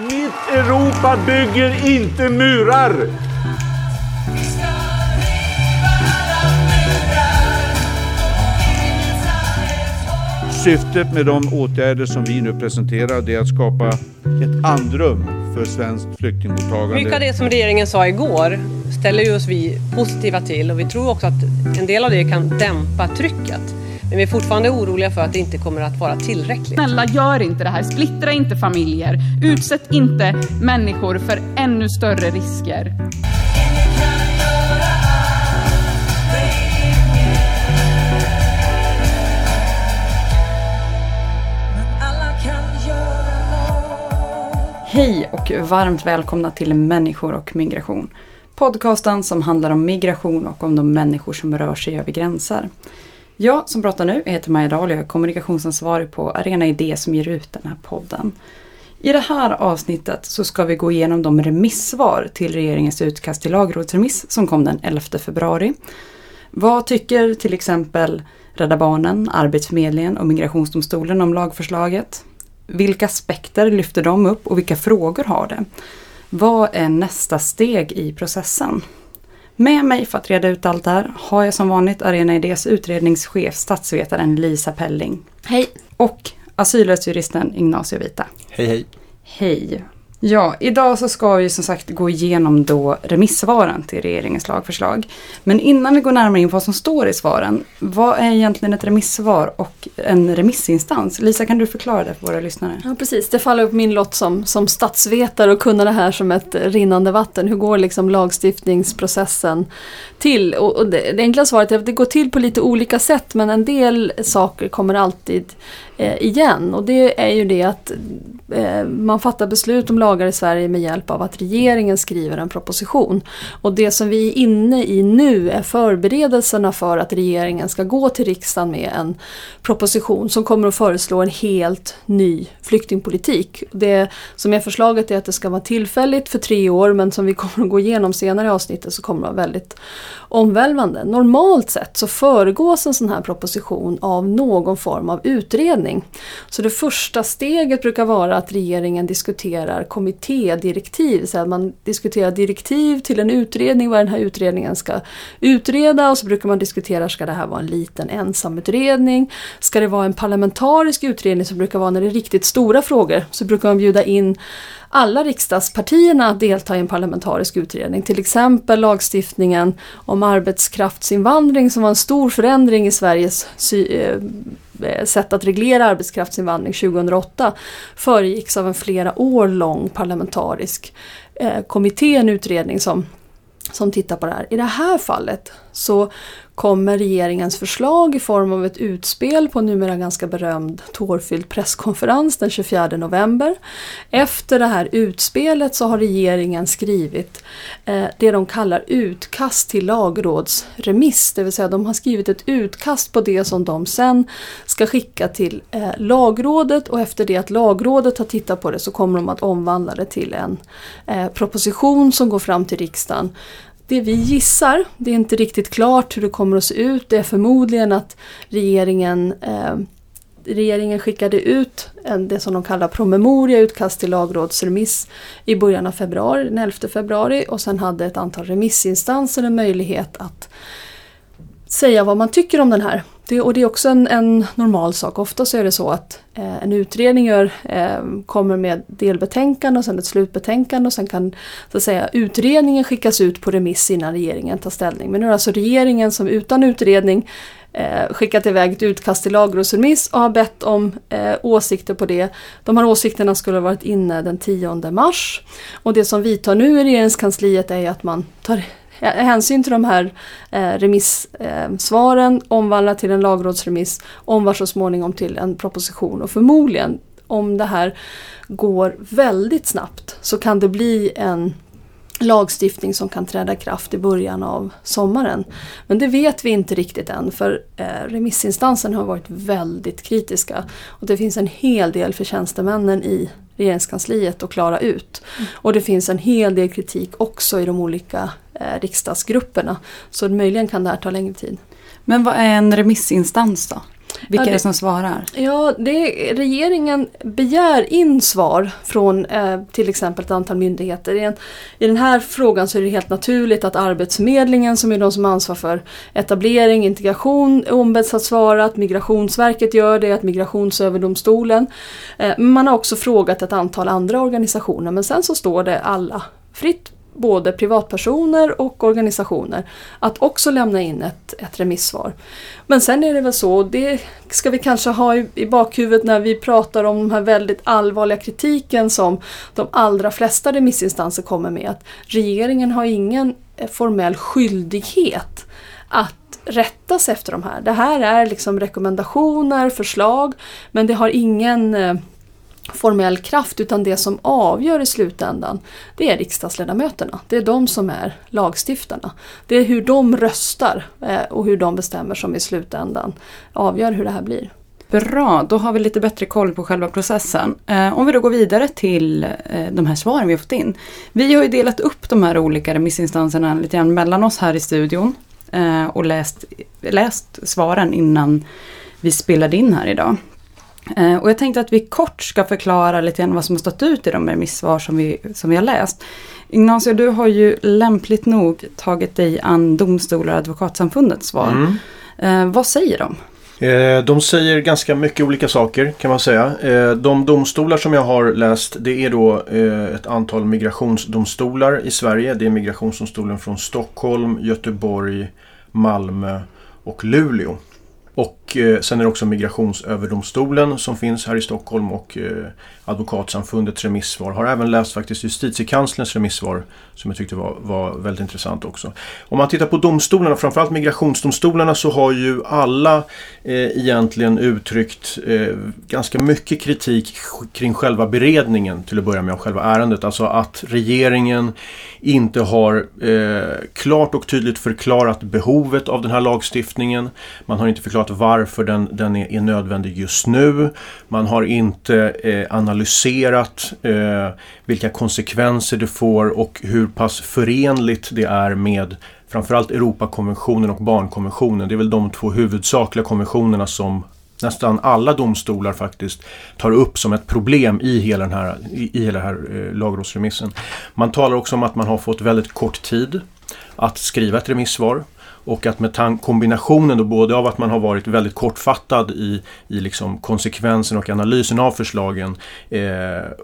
Mitt Europa bygger inte murar! Syftet med de åtgärder som vi nu presenterar är att skapa ett andrum för svenskt flyktingmottagande. Mycket av det som regeringen sa igår ställer ju oss vi positiva till och vi tror också att en del av det kan dämpa trycket. Men vi är fortfarande oroliga för att det inte kommer att vara tillräckligt. Snälla, gör inte det här. Splittra inte familjer. Utsätt inte människor för ännu större risker. Hej och varmt välkomna till Människor och migration. Podcasten som handlar om migration och om de människor som rör sig över gränser. Jag som pratar nu heter Maja Dahl och jag är kommunikationsansvarig på Arena Idé som ger ut den här podden. I det här avsnittet så ska vi gå igenom de remissvar till regeringens utkast till lagrådsremiss som kom den 11 februari. Vad tycker till exempel Rädda Barnen, Arbetsförmedlingen och Migrationsdomstolen om lagförslaget? Vilka aspekter lyfter de upp och vilka frågor har det? Vad är nästa steg i processen? Med mig för att reda ut allt det här har jag som vanligt Arena Idés utredningschef, statsvetaren Lisa Pelling. Hej! Och asylrättsjuristen Ignacio Vita. Hej hej! Hej! Ja, idag så ska vi som sagt gå igenom då remissvaren till regeringens lagförslag. Men innan vi går närmare in på vad som står i svaren, vad är egentligen ett remissvar och en remissinstans? Lisa, kan du förklara det för våra lyssnare? Ja precis, det faller upp min lott som, som statsvetare och kunna det här som ett rinnande vatten. Hur går liksom lagstiftningsprocessen till? Och, och det, det enkla svaret är att det går till på lite olika sätt men en del saker kommer alltid eh, igen och det är ju det att eh, man fattar beslut om lagar i Sverige med hjälp av att regeringen skriver en proposition. Och det som vi är inne i nu är förberedelserna för att regeringen ska gå till riksdagen med en proposition som kommer att föreslå en helt ny flyktingpolitik. Det som är förslaget är att det ska vara tillfälligt för tre år men som vi kommer att gå igenom senare i avsnittet så kommer det vara väldigt omvälvande. Normalt sett så föregås en sån här proposition av någon form av utredning. Så det första steget brukar vara att regeringen diskuterar kommittédirektiv, så att man diskuterar direktiv till en utredning, vad den här utredningen ska utreda och så brukar man diskutera, ska det här vara en liten ensamutredning? Ska det vara en parlamentarisk utredning som brukar vara när det är riktigt stora frågor, så brukar man bjuda in alla riksdagspartierna att delta i en parlamentarisk utredning. Till exempel lagstiftningen om arbetskraftsinvandring som var en stor förändring i Sveriges eh, eh, sätt att reglera arbetskraftsinvandring 2008 föregicks av en flera år lång parlamentarisk eh, kommitté, en utredning som som tittar på det här. I det här fallet så kommer regeringens förslag i form av ett utspel på en numera ganska berömd tårfylld presskonferens den 24 november. Efter det här utspelet så har regeringen skrivit eh, det de kallar utkast till lagrådsremiss, det vill säga de har skrivit ett utkast på det som de sen ska skicka till eh, lagrådet. Och efter det att lagrådet har tittat på det så kommer de att omvandla det till en eh, proposition som går fram till riksdagen det vi gissar, det är inte riktigt klart hur det kommer att se ut, det är förmodligen att regeringen eh, Regeringen skickade ut en, det som de kallar promemoria, utkast till lagrådsremiss i början av februari, den 11 februari och sen hade ett antal remissinstanser en möjlighet att säga vad man tycker om den här. Det, och det är också en, en normal sak. Ofta så är det så att eh, en utredning gör, eh, kommer med delbetänkande och sen ett slutbetänkande och sen kan så att säga, utredningen skickas ut på remiss innan regeringen tar ställning. Men nu är det alltså regeringen som utan utredning eh, skickat iväg ett utkast till lagrådsremiss och har bett om eh, åsikter på det. De här åsikterna skulle ha varit inne den 10 mars. Och det som vi tar nu i regeringskansliet är att man tar hänsyn till de här eh, remissvaren, eh, omvandlar till en lagrådsremiss, omvandlar så småningom till en proposition och förmodligen om det här går väldigt snabbt så kan det bli en lagstiftning som kan träda i kraft i början av sommaren. Men det vet vi inte riktigt än för eh, remissinstanserna har varit väldigt kritiska. Och det finns en hel del för tjänstemännen i regeringskansliet att klara ut. Mm. Och det finns en hel del kritik också i de olika riksdagsgrupperna. Så möjligen kan det här ta längre tid. Men vad är en remissinstans då? Vilka Ja, är det det- som svarar? Ja, det regeringen begär in svar från eh, till exempel ett antal myndigheter. I, en, I den här frågan så är det helt naturligt att Arbetsförmedlingen som är de som ansvar för etablering, integration ombeds att svara, att Migrationsverket gör det, att Migrationsöverdomstolen. Eh, man har också frågat ett antal andra organisationer men sen så står det alla fritt både privatpersoner och organisationer att också lämna in ett, ett remissvar. Men sen är det väl så, och det ska vi kanske ha i, i bakhuvudet när vi pratar om den här väldigt allvarliga kritiken som de allra flesta remissinstanser kommer med. Att regeringen har ingen eh, formell skyldighet att rätta sig efter de här. Det här är liksom rekommendationer, förslag, men det har ingen eh, formell kraft utan det som avgör i slutändan det är riksdagsledamöterna. Det är de som är lagstiftarna. Det är hur de röstar eh, och hur de bestämmer som i slutändan avgör hur det här blir. Bra, då har vi lite bättre koll på själva processen. Eh, om vi då går vidare till eh, de här svaren vi har fått in. Vi har ju delat upp de här olika remissinstanserna lite grann mellan oss här i studion och läst, läst svaren innan vi spelade in här idag. Eh, och jag tänkte att vi kort ska förklara lite grann vad som har stått ut i de remissvar som vi, som vi har läst. Ignacio, du har ju lämpligt nog tagit dig an domstolar och advokatsamfundets svar. Mm. Eh, vad säger de? Eh, De säger ganska mycket olika saker kan man säga. Eh, De domstolar som jag har läst det är då eh, ett antal migrationsdomstolar i Sverige. Det är migrationsdomstolen från Stockholm, Göteborg, Malmö och Luleå. Och och eh, sen är det också Migrationsöverdomstolen som finns här i Stockholm och eh, Advokatsamfundets remissvar. Har även läst faktiskt Justitiekanslerns remissvar som jag tyckte var, var väldigt intressant också. Om man tittar på domstolarna, framförallt migrationsdomstolarna, så har ju alla eh, egentligen uttryckt eh, ganska mycket kritik kring själva beredningen till att börja med av själva ärendet. Alltså att regeringen inte har eh, klart och tydligt förklarat behovet av den här lagstiftningen. Man har inte förklarat varför den, den är, är nödvändig just nu. Man har inte eh, analyserat eh, vilka konsekvenser det får och hur pass förenligt det är med framförallt Europakonventionen och barnkonventionen. Det är väl de två huvudsakliga konventionerna som nästan alla domstolar faktiskt tar upp som ett problem i hela den här, i, i hela den här eh, lagrådsremissen. Man talar också om att man har fått väldigt kort tid att skriva ett remissvar. Och att med kombinationen då både av att man har varit väldigt kortfattad i, i liksom konsekvensen och analysen av förslagen eh,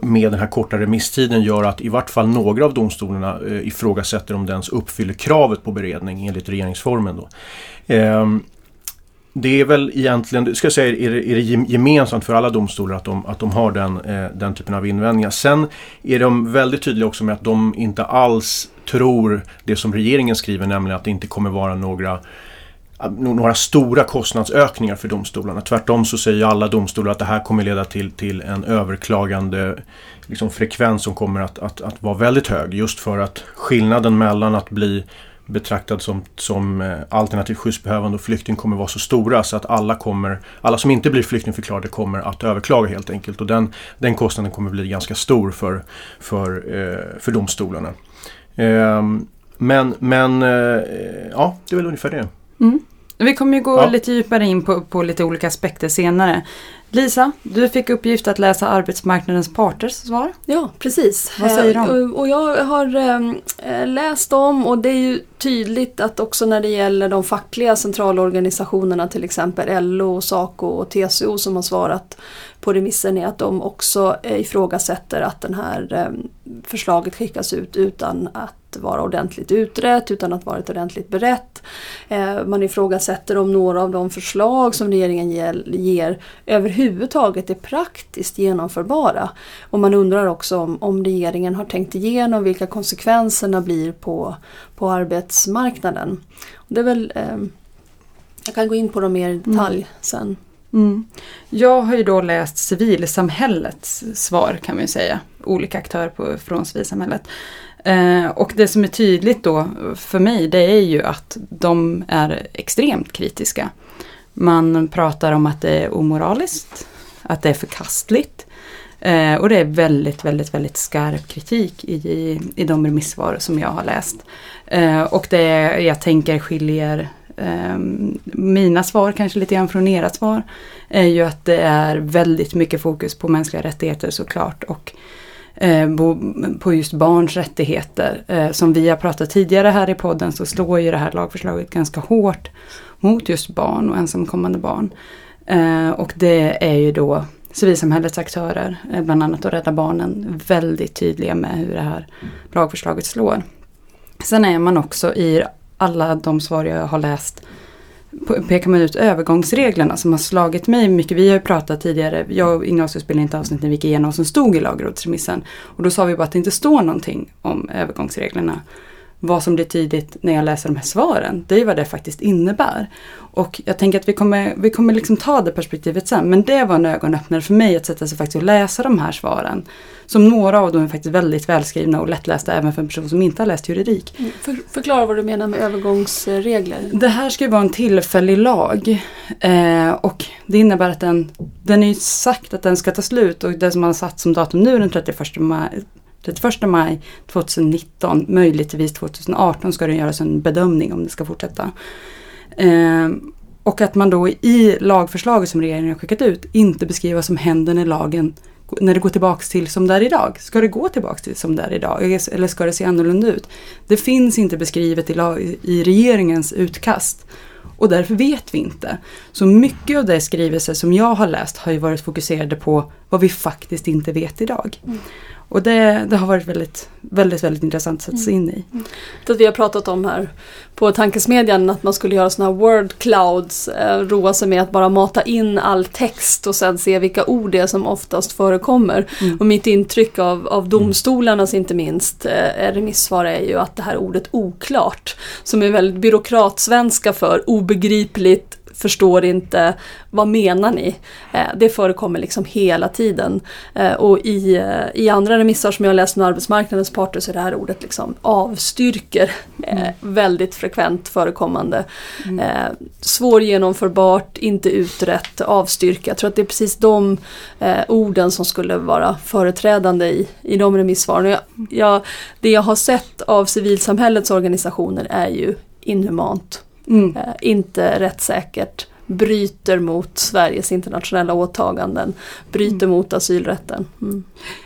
med den här korta remisstiden gör att i vart fall några av domstolarna eh, ifrågasätter om den ens uppfyller kravet på beredning enligt regeringsformen. Då. Eh, det är väl egentligen, ska jag säga, är det, är det gemensamt för alla domstolar att de, att de har den, eh, den typen av invändningar. Sen är de väldigt tydliga också med att de inte alls tror det som regeringen skriver, nämligen att det inte kommer vara några några stora kostnadsökningar för domstolarna. Tvärtom så säger alla domstolar att det här kommer leda till, till en överklagande liksom, frekvens som kommer att, att, att vara väldigt hög. Just för att skillnaden mellan att bli betraktad som, som eh, alternativt skyddsbehövande och flykting kommer vara så stora så att alla, kommer, alla som inte blir flyktingförklarade kommer att överklaga helt enkelt. Och den, den kostnaden kommer bli ganska stor för, för, eh, för domstolarna. Ehm, men men eh, ja, det är väl ungefär det. Mm. Vi kommer ju gå Ja. lite djupare in på, på lite olika aspekter senare. Lisa, du fick uppgift att läsa arbetsmarknadens parters svar. Ja, precis. Vad säger de? Eh, Och, och jag har eh, läst dem och det är ju tydligt att också när det gäller de fackliga centralorganisationerna till exempel LO, SACO och TCO som har svarat på remissen är att de också eh, ifrågasätter att det här eh, förslaget skickas ut utan att vara ordentligt utrett, utan att vara ordentligt berett. Eh, man ifrågasätter om några av de förslag som regeringen ger, ger överhuvudtaget är praktiskt genomförbara. Och man undrar också om, om regeringen har tänkt igenom vilka konsekvenserna blir på, på arbetsmarknaden. Det är väl, eh, jag kan gå in på dem mer i detalj sen. Mm. Jag har ju då läst civilsamhällets svar kan man ju säga. Olika aktörer på, från civilsamhället. Eh, och det som är tydligt då för mig det är ju att de är extremt kritiska. Man pratar om att det är omoraliskt, att det är förkastligt. Eh, och det är väldigt, väldigt, väldigt skarp kritik i, i, i de remissvar som jag har läst. Eh, och det jag tänker skiljer eh, mina svar, kanske lite grann från era svar, är ju att det är väldigt mycket fokus på mänskliga rättigheter såklart och eh, på just barns rättigheter. Eh, som vi har pratat tidigare här i podden så slår ju det här lagförslaget ganska hårt mot just barn och ensamkommande barn. Eh, och det är ju då civilsamhällets aktörer, eh, bland annat att Rädda Barnen, väldigt tydliga med hur det här lagförslaget slår. Sen är man också i alla de svar jag har läst pekar man ut övergångsreglerna som har slagit mig mycket. Vi har ju pratat tidigare, jag och Inga spelade inte avsnitt när vi gick igenom vad som stod i lagrådsremissen. Och då sa vi bara att det inte står någonting om övergångsreglerna vad som blir tydligt när jag läser de här svaren, det är vad det faktiskt innebär. Och jag tänker att vi kommer, vi kommer liksom ta det perspektivet sen, men det var en ögonöppnare för mig att sätta sig faktiskt och läsa de här svaren. Som några av dem är faktiskt väldigt välskrivna och lättlästa även för en person som inte har läst juridik. Mm, för, förklara vad du menar med övergångsregler. Det här ska ju vara en tillfällig lag. Eh, och det innebär att den, den är ju sagt att den ska ta slut och det som man har satt som datum nu den 31 maj 31 maj 2019, möjligtvis 2018 ska det göras en bedömning om det ska fortsätta. Ehm, och att man då i lagförslaget som regeringen har skickat ut inte beskriver vad som händer när lagen när det går tillbaks till som det är idag. Ska det gå tillbaks till som det är idag eller ska det se annorlunda ut? Det finns inte beskrivet i, i regeringens utkast. Och därför vet vi inte. Så mycket av det skrivelser som jag har läst har ju varit fokuserade på vad vi faktiskt inte vet idag. Mm. Och det, det har varit väldigt, väldigt, väldigt intressant att sätta sig in i. Mm. Det vi har pratat om här på Tankesmedjan att man skulle göra sådana här word clouds, eh, roa sig med att bara mata in all text och sen se vilka ord det är som oftast förekommer. Mm. Och mitt intryck av, av domstolarnas inte minst eh, remissvar är ju att det här ordet oklart, som är väldigt byråkratsvenska för obegripligt, förstår inte, vad menar ni? Eh, det förekommer liksom hela tiden. Eh, och i, eh, i andra remissar som jag läst med arbetsmarknadens parter så är det här ordet liksom avstyrker mm. väldigt frekvent förekommande. Mm. Svårgenomförbart, inte utrett, avstyrka. Jag tror att det är precis de orden som skulle vara företrädande i, i de remissvaren. Jag, jag, det jag har sett av civilsamhällets organisationer är ju inhumant Mm. Eh, inte rättssäkert, bryter mot Sveriges internationella åtaganden, bryter mm. mot asylrätten. Mm.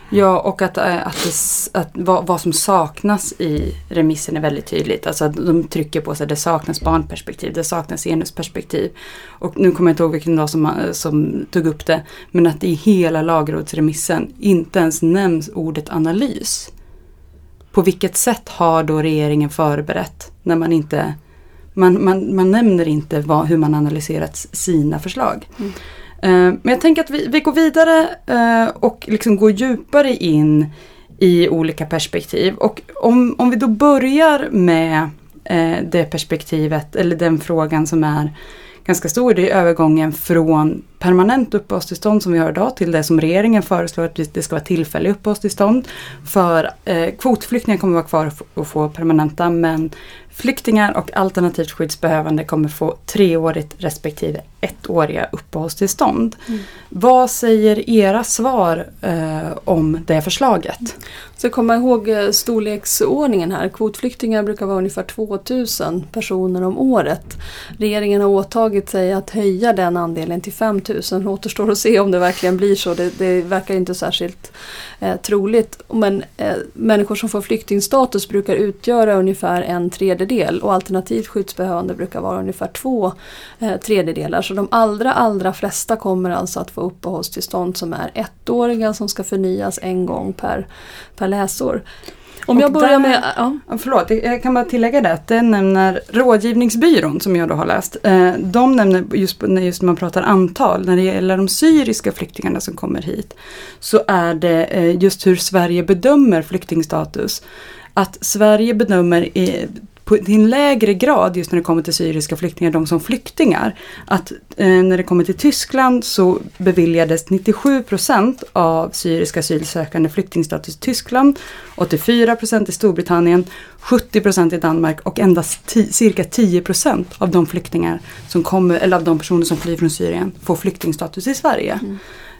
Ja och att, eh, att, det, att vad, vad, som saknas i remissen är väldigt tydligt. Alltså att de trycker på att det saknas barnperspektiv, det saknas genusperspektiv. Och nu kommer jag inte ihåg vilken dag som, som tog upp det. Men att i hela lagrådsremissen inte ens nämns ordet analys. På vilket sätt har då regeringen förberett när man inte man, man, man nämner inte vad, hur man analyserat sina förslag. Mm. Uh, men jag tänker att vi, vi går vidare uh, och liksom går djupare in i olika perspektiv. Och om, om vi då börjar med uh, det perspektivet, eller den frågan som är ganska stor, det är övergången från permanent uppehållstillstånd som vi har idag till det som regeringen föreslår att det ska vara tillfälliga uppehållstillstånd. För eh, kvotflyktingar kommer vara kvar och få permanenta men Flyktingar och alternativt skyddsbehövande kommer få treårigt respektive ettåriga uppehållstillstånd. Mm. Vad säger era svar eh, om det förslaget? Så komma ihåg eh, storleksordningen här. Kvotflyktingar brukar vara ungefär 2000 personer om året. Regeringen har åtagit sig att höja den andelen till 5000. Återstår att se om det verkligen blir så. Det, det verkar inte särskilt eh, troligt. Men eh, människor som får flyktingstatus brukar utgöra ungefär en tredjedel och alternativt skyddsbehövande brukar vara ungefär två eh, tredjedelar. Så de allra allra flesta kommer alltså att få uppehållstillstånd som är ettåriga som ska förnyas en gång per, per läsår. Om jag börjar där, med... Ja. Förlåt, jag kan bara tillägga det att den nämner rådgivningsbyrån som jag då har läst. Eh, de nämner just, just när man pratar antal, när det gäller de syriska flyktingarna som kommer hit. Så är det eh, just hur Sverige bedömer flyktingstatus. Att Sverige bedömer på, en lägre grad just när det kommer till syriska flyktingar, de som flyktingar. Att eh, när det kommer till Tyskland så beviljades 97 procent av syriska asylsökande flyktingstatus i Tyskland, 84 procent i Storbritannien, 70 procent i Danmark och endast cirka 10 procent av de flyktingar som kommer, eller av de personer som flyr från Syrien får flyktingstatus i Sverige. Mm.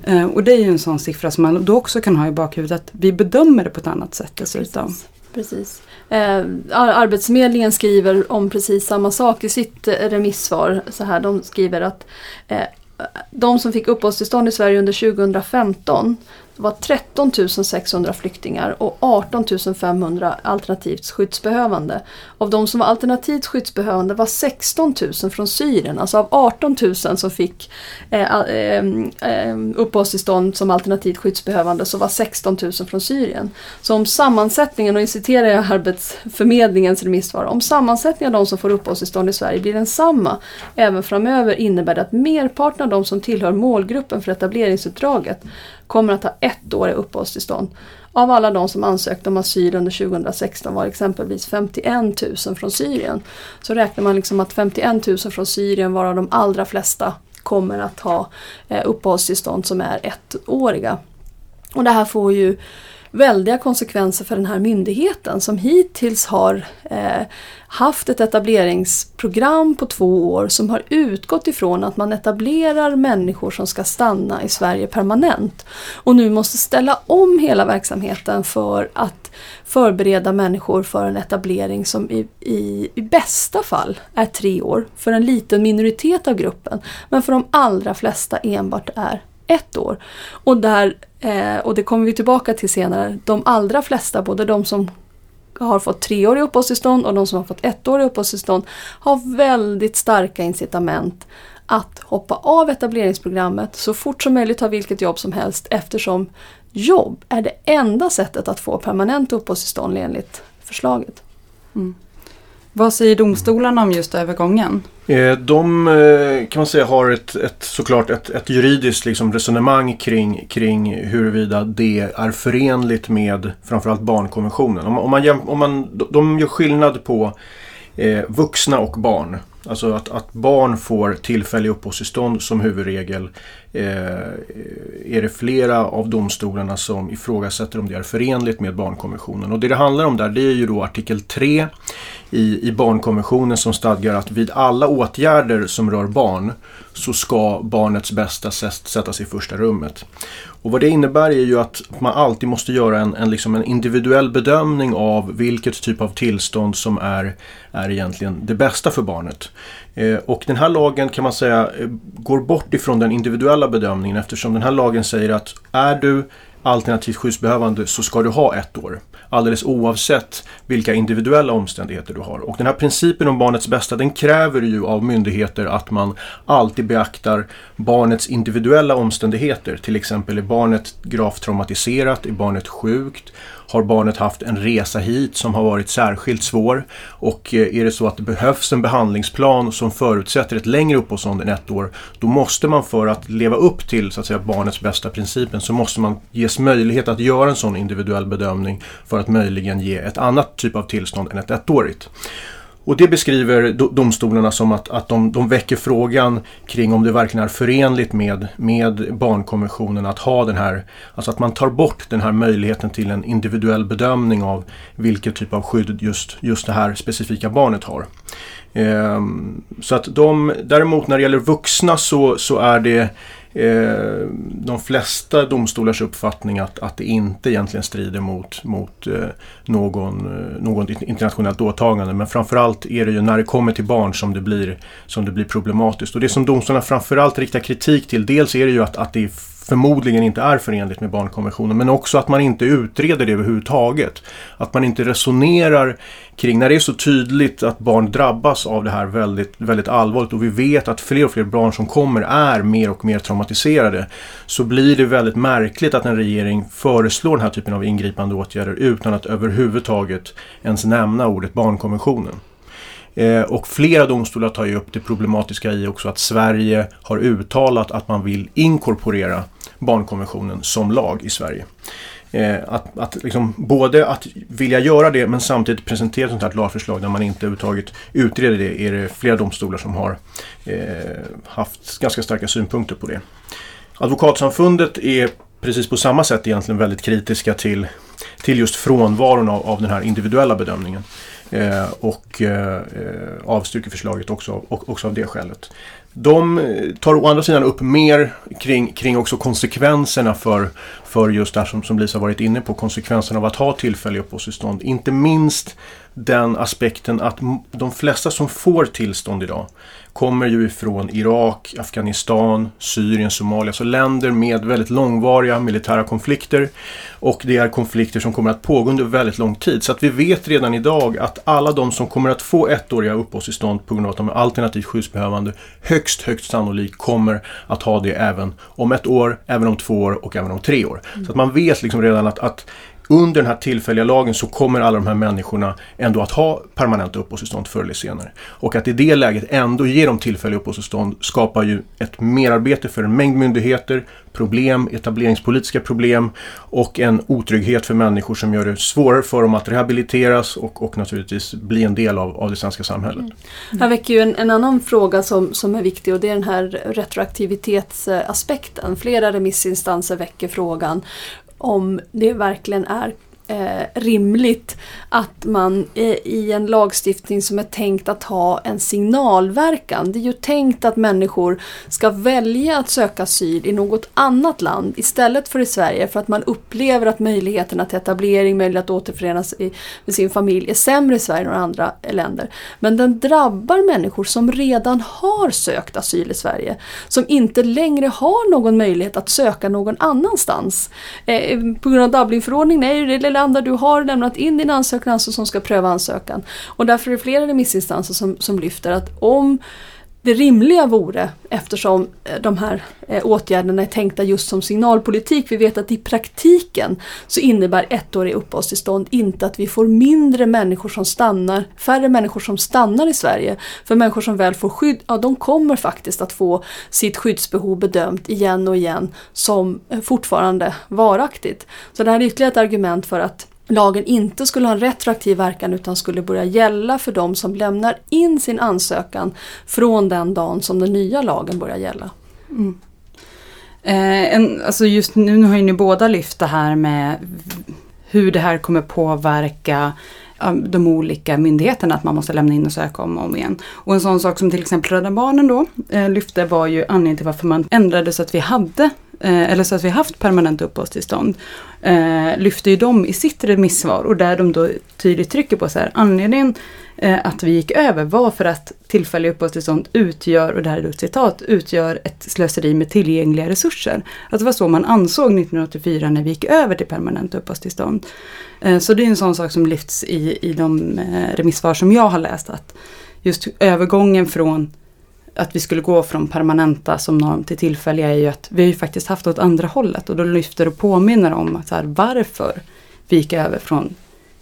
Uh, och det är ju en sån siffra som man då också kan ha i bakhuvudet att vi bedömer det på ett annat sätt dessutom. Precis. Precis. Eh, Arbetsförmedlingen skriver om precis samma sak i sitt eh, remissvar. Så här, de skriver att eh, de som fick uppehållstillstånd i Sverige under 2015 det var 13 600 flyktingar och 18 500 alternativt skyddsbehövande. Av de som var alternativt skyddsbehövande var 16 000 från Syrien. Alltså av 18 000 som fick eh, eh, eh, uppehållstillstånd som alternativt skyddsbehövande så var 16 000 från Syrien. Så om sammansättningen, och nu citerar jag Arbetsförmedlingens remissvar, om sammansättningen av de som får uppehållstillstånd i Sverige blir densamma även framöver innebär det att merparten av de som tillhör målgruppen för etableringsuppdraget kommer att ha ett år i uppehållstillstånd. Av alla de som ansökte om asyl under 2016 var exempelvis 51 000 från Syrien. Så räknar man liksom att 51 000 från Syrien varav de allra flesta kommer att ha eh, uppehållstillstånd som är ettåriga. Och det här får ju väldiga konsekvenser för den här myndigheten som hittills har eh, haft ett etableringsprogram på två år som har utgått ifrån att man etablerar människor som ska stanna i Sverige permanent. Och nu måste ställa om hela verksamheten för att förbereda människor för en etablering som i, i, i bästa fall är tre år för en liten minoritet av gruppen. Men för de allra flesta enbart är ett år. Och, där, eh, och det kommer vi tillbaka till senare, de allra flesta, både de som har fått treåriga uppehållstillstånd och de som har fått ettåriga uppehållstillstånd har väldigt starka incitament att hoppa av etableringsprogrammet så fort som möjligt, ta vilket jobb som helst eftersom jobb är det enda sättet att få permanent uppehållstillstånd enligt förslaget. Mm. Vad säger domstolarna om just övergången? Eh, de eh, kan man säga har ett, ett såklart ett, ett juridiskt liksom resonemang kring, kring huruvida det är förenligt med framförallt barnkonventionen. Om, om man, om man, de gör skillnad på eh, vuxna och barn. Alltså att, att barn får tillfälliga uppehållstillstånd som huvudregel eh, är det flera av domstolarna som ifrågasätter om det är förenligt med barnkonventionen. Och det det handlar om där det är ju då artikel 3 i, i barnkonventionen som stadgar att vid alla åtgärder som rör barn så ska barnets bästa sättas i första rummet. Och vad det innebär är ju att man alltid måste göra en, en, liksom en individuell bedömning av vilket typ av tillstånd som är, är egentligen det bästa för barnet. Eh, och den här lagen kan man säga eh, går bort ifrån den individuella bedömningen eftersom den här lagen säger att är du alternativt skyddsbehövande så ska du ha ett år. Alldeles oavsett vilka individuella omständigheter du har. Och den här principen om barnets bästa den kräver ju av myndigheter att man alltid beaktar barnets individuella omständigheter. Till exempel är barnet gravt traumatiserat, är barnet sjukt, har barnet haft en resa hit som har varit särskilt svår och eh, är det så att det behövs en behandlingsplan som förutsätter ett längre uppehållstillstånd än ett år då måste man för att leva upp till så att säga, barnets bästa principen så måste man ges möjlighet att göra en sån individuell bedömning för att möjligen ge ett annat typ av tillstånd än ett ettårigt. Och det beskriver domstolarna som att, att de, de väcker frågan kring om det verkligen är förenligt med, med barnkonventionen att ha den här, alltså att man tar bort den här möjligheten till en individuell bedömning av vilket typ av skydd just, just det här specifika barnet har. Ehm, så att de, däremot när det gäller vuxna så, så är det eh, de flesta domstolars uppfattning att, att det inte egentligen strider mot, mot eh, någon, eh, någon något internationellt åtagande. Men framförallt är det ju när det kommer till barn som det blir, som det blir problematiskt. Och det som domstolarna framförallt riktar kritik till, dels är det ju att, att det är förmodligen inte är förenligt med barnkonventionen men också att man inte utreder det överhuvudtaget. Att man inte resonerar kring, när det är så tydligt att barn drabbas av det här väldigt, väldigt allvarligt och vi vet att fler och fler barn som kommer är mer och mer traumatiserade så blir det väldigt märkligt att en regering föreslår den här typen av ingripande åtgärder utan att överhuvudtaget ens nämna ordet barnkonventionen. Eh, och flera domstolar tar ju upp det problematiska i också att Sverige har uttalat att man vill inkorporera barnkonventionen som lag i Sverige. Eh, att, att liksom, både att vilja göra det men samtidigt presentera ett sånt här lagförslag där man inte överhuvudtaget utreder det är det flera domstolar som har eh, haft ganska starka synpunkter på det. Advokatsamfundet är precis på samma sätt egentligen väldigt kritiska till, till just frånvaron av, av den här individuella bedömningen. Eh, och eh, eh avstyrker förslaget också, också av det skälet. De eh, tar å andra sidan upp mer kring, kring också konsekvenserna för, för just det här som, som Lisa varit inne på, konsekvenserna av att ha tillfälliga uppehållstillstånd. Inte minst den aspekten att de flesta som får tillstånd idag kommer ju ifrån Irak, Afghanistan, Syrien, Somalia, alltså länder med väldigt långvariga militära konflikter. Och det är konflikter som kommer att pågå under väldigt lång tid. Så att vi vet redan idag att alla de som kommer att få ettåriga uppehållstillstånd på grund av att de är alternativt skyddsbehövande högst, högst sannolikt kommer att ha det även om ett år, även om två år och även om tre år. Så att man vet liksom redan att, att under den här tillfälliga lagen så kommer alla de här människorna ändå att ha permanenta uppehållstillstånd förr eller senare. Och att i det läget ändå ge dem tillfälliga uppehållstillstånd skapar ju ett merarbete för en mängd myndigheter, problem, etableringspolitiska problem och en otrygghet för människor som gör det svårare för dem att rehabiliteras och, och naturligtvis bli en del av, av det svenska samhället. Mm. Här väcker ju en, en, annan fråga som, som är viktig och det är den här retroaktivitetsaspekten. Flera remissinstanser väcker frågan om det verkligen är eh, rimligt att man eh, i en lagstiftning som är tänkt att ha en signalverkan. Det är ju tänkt att människor ska välja att söka asyl i något annat land istället för i Sverige för att man upplever att möjligheterna till etablering, möjlighet att återförenas i, med sin familj är sämre i Sverige än i andra länder. Men den drabbar människor som redan har sökt asyl i Sverige. Som inte längre har någon möjlighet att söka någon annanstans. Eh, på grund av Dublinförordningen är det land där du har lämnat in din ansökan alltså som ska pröva ansökan. Och därför är det flera remissinstanser som, som lyfter att om det rimliga vore, eftersom eh, de här eh, åtgärderna är tänkta just som signalpolitik, vi vet att i praktiken så innebär ettåriga uppehållstillstånd inte att vi får mindre människor som stannar, färre människor som stannar i Sverige. För människor som väl får skydd, ja de kommer faktiskt att få sitt skyddsbehov bedömt igen och igen som eh, fortfarande varaktigt. Så det här är ytterligare ett argument för att lagen inte skulle ha en retroaktiv verkan utan skulle börja gälla för de som lämnar in sin ansökan från den dagen som den nya lagen börjar gälla. Mm. Eh, en, alltså just nu, nu har ju ni båda lyft det här med hur det här kommer påverka de olika myndigheterna att man måste lämna in och söka om och om igen. Och en sån sak som till exempel Rädda Barnen då eh, lyfte var ju anledningen till varför man ändrade så att vi hade eh, eller så att vi haft permanent uppehållstillstånd, eh, lyfter ju de i sitt remissvar och där de då tydligt trycker på så här, anledningen eh, att vi gick över var för att tillfälliga uppehållstillstånd utgör, och det här är ett citat, utgör ett slöseri med tillgängliga resurser. Att det var så man ansåg 1984 när vi gick över till permanent uppehållstillstånd. Eh, så det är en sån sak som lyfts i, i de eh, remissvar som jag har läst, att just övergången från att vi skulle gå från permanenta som norm till tillfälliga är ju att vi har ju faktiskt haft åt andra hållet. Och då lyfter och påminner om att så här, varför vi gick över från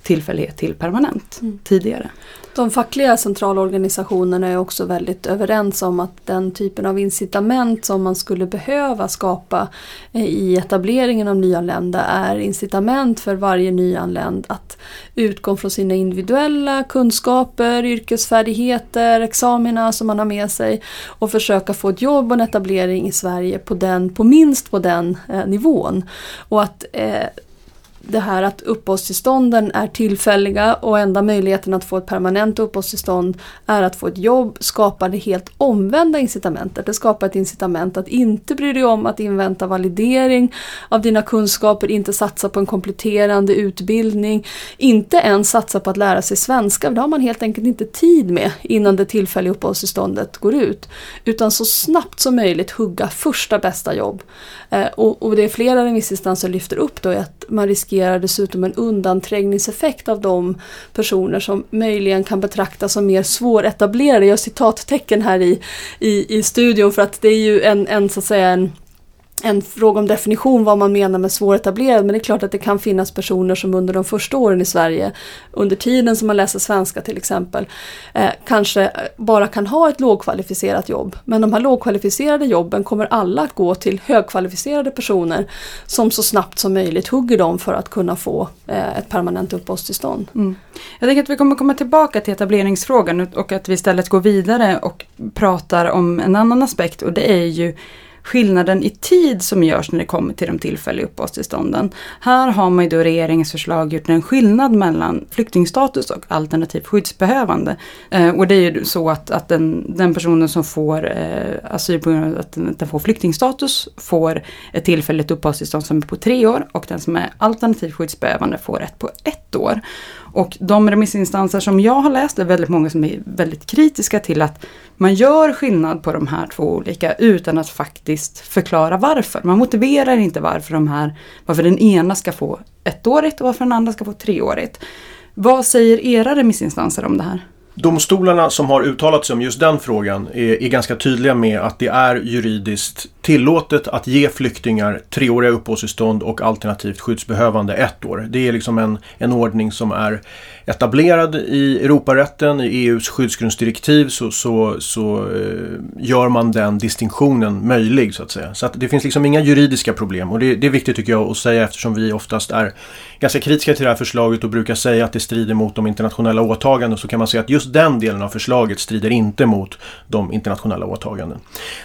tillfällighet till permanent mm. tidigare. De fackliga centralorganisationerna är också väldigt överens om att den typen av incitament som man skulle behöva skapa eh, i etableringen av nyanlända är incitament för varje nyanländ att utgå från sina individuella kunskaper, yrkesfärdigheter, examina som man har med sig och försöka få ett jobb och en etablering i Sverige på, den, på minst på den eh, nivån. Och att eh, det här att uppehållstillstånden är tillfälliga och enda möjligheten att få ett permanent uppehållstillstånd är att få ett jobb skapar det helt omvända incitamentet. Det skapar ett incitament att inte bry dig om att invänta validering av dina kunskaper, inte satsa på en kompletterande utbildning, inte ens satsa på att lära sig svenska, för det har man helt enkelt inte tid med innan det tillfälliga uppehållstillståndet går ut. Utan så snabbt som möjligt hugga första bästa jobb. Eh, och, och det är flera remissinstanser lyfter upp då att man riskerar dessutom en undanträngningseffekt av de personer som möjligen kan betraktas som mer svåretablerade. Jag har citattecken här i, i, i studion för att det är ju en, en så att säga en en fråga om definition vad man menar med svåretablerad men det är klart att det kan finnas personer som under de första åren i Sverige, under tiden som man läser svenska till exempel, eh, kanske bara kan ha ett lågkvalificerat jobb. Men de här lågkvalificerade jobben kommer alla att gå till högkvalificerade personer som så snabbt som möjligt hugger dem för att kunna få eh, ett permanent uppehållstillstånd. Mm. Jag tänker att vi kommer komma tillbaka till etableringsfrågan och att vi istället går vidare och pratar om en annan aspekt och det är ju skillnaden i tid som görs när det kommer till de tillfälliga uppehållstillstånden. Här har man ju då regeringens förslag gjort en skillnad mellan flyktingstatus och alternativt skyddsbehövande. Eh, och det är ju så att, att den, den personen som får eh, asyl på grund av att den, den får flyktingstatus får ett tillfälligt uppehållstillstånd som är på tre år och den som är alternativt skyddsbehövande får ett på ett år. Och de remissinstanser som jag har läst är väldigt många som är väldigt kritiska till att man gör skillnad på de här två olika utan att faktiskt förklara varför. Man motiverar inte varför, de här, varför den ena ska få ettårigt och varför den andra ska få treårigt. Vad säger era remissinstanser om det här? Domstolarna som har uttalat sig om just den frågan är, är, ganska tydliga med att det är juridiskt tillåtet att ge flyktingar treåriga uppehållstillstånd och alternativt skyddsbehövande ett år. Det är liksom en, en ordning som är etablerad i Europarätten, i EUs skyddsgrundsdirektiv så, så, så eh, gör man den distinktionen möjlig så att säga. Så att det finns liksom inga juridiska problem och det, det är viktigt tycker jag att säga eftersom vi oftast är ganska kritiska till det här förslaget och brukar säga att det strider mot de internationella åtagandena så kan man säga att just Just den delen av förslaget strider inte mot de internationella åtaganden.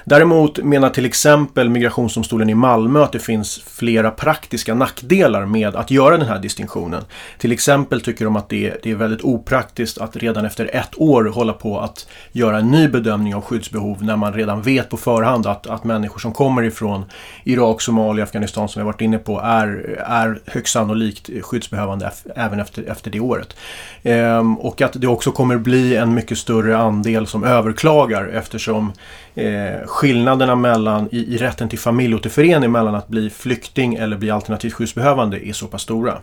Däremot menar till exempel Migrationsdomstolen i Malmö att det finns flera praktiska nackdelar med att göra den här distinktionen. Till exempel tycker de att det, det är väldigt opraktiskt att redan efter ett år hålla på att göra en ny bedömning av skyddsbehov när man redan vet på förhand att, att människor som kommer ifrån Irak, Somalia, Afghanistan som vi varit inne på är, är högst sannolikt skyddsbehövande även efter, efter det året. Ehm, och att det också kommer bli en mycket större andel som överklagar eftersom eh, skillnaderna mellan, i, i rätten till familjeåterförening mellan att bli flykting eller bli alternativt skyddsbehövande är så pass stora.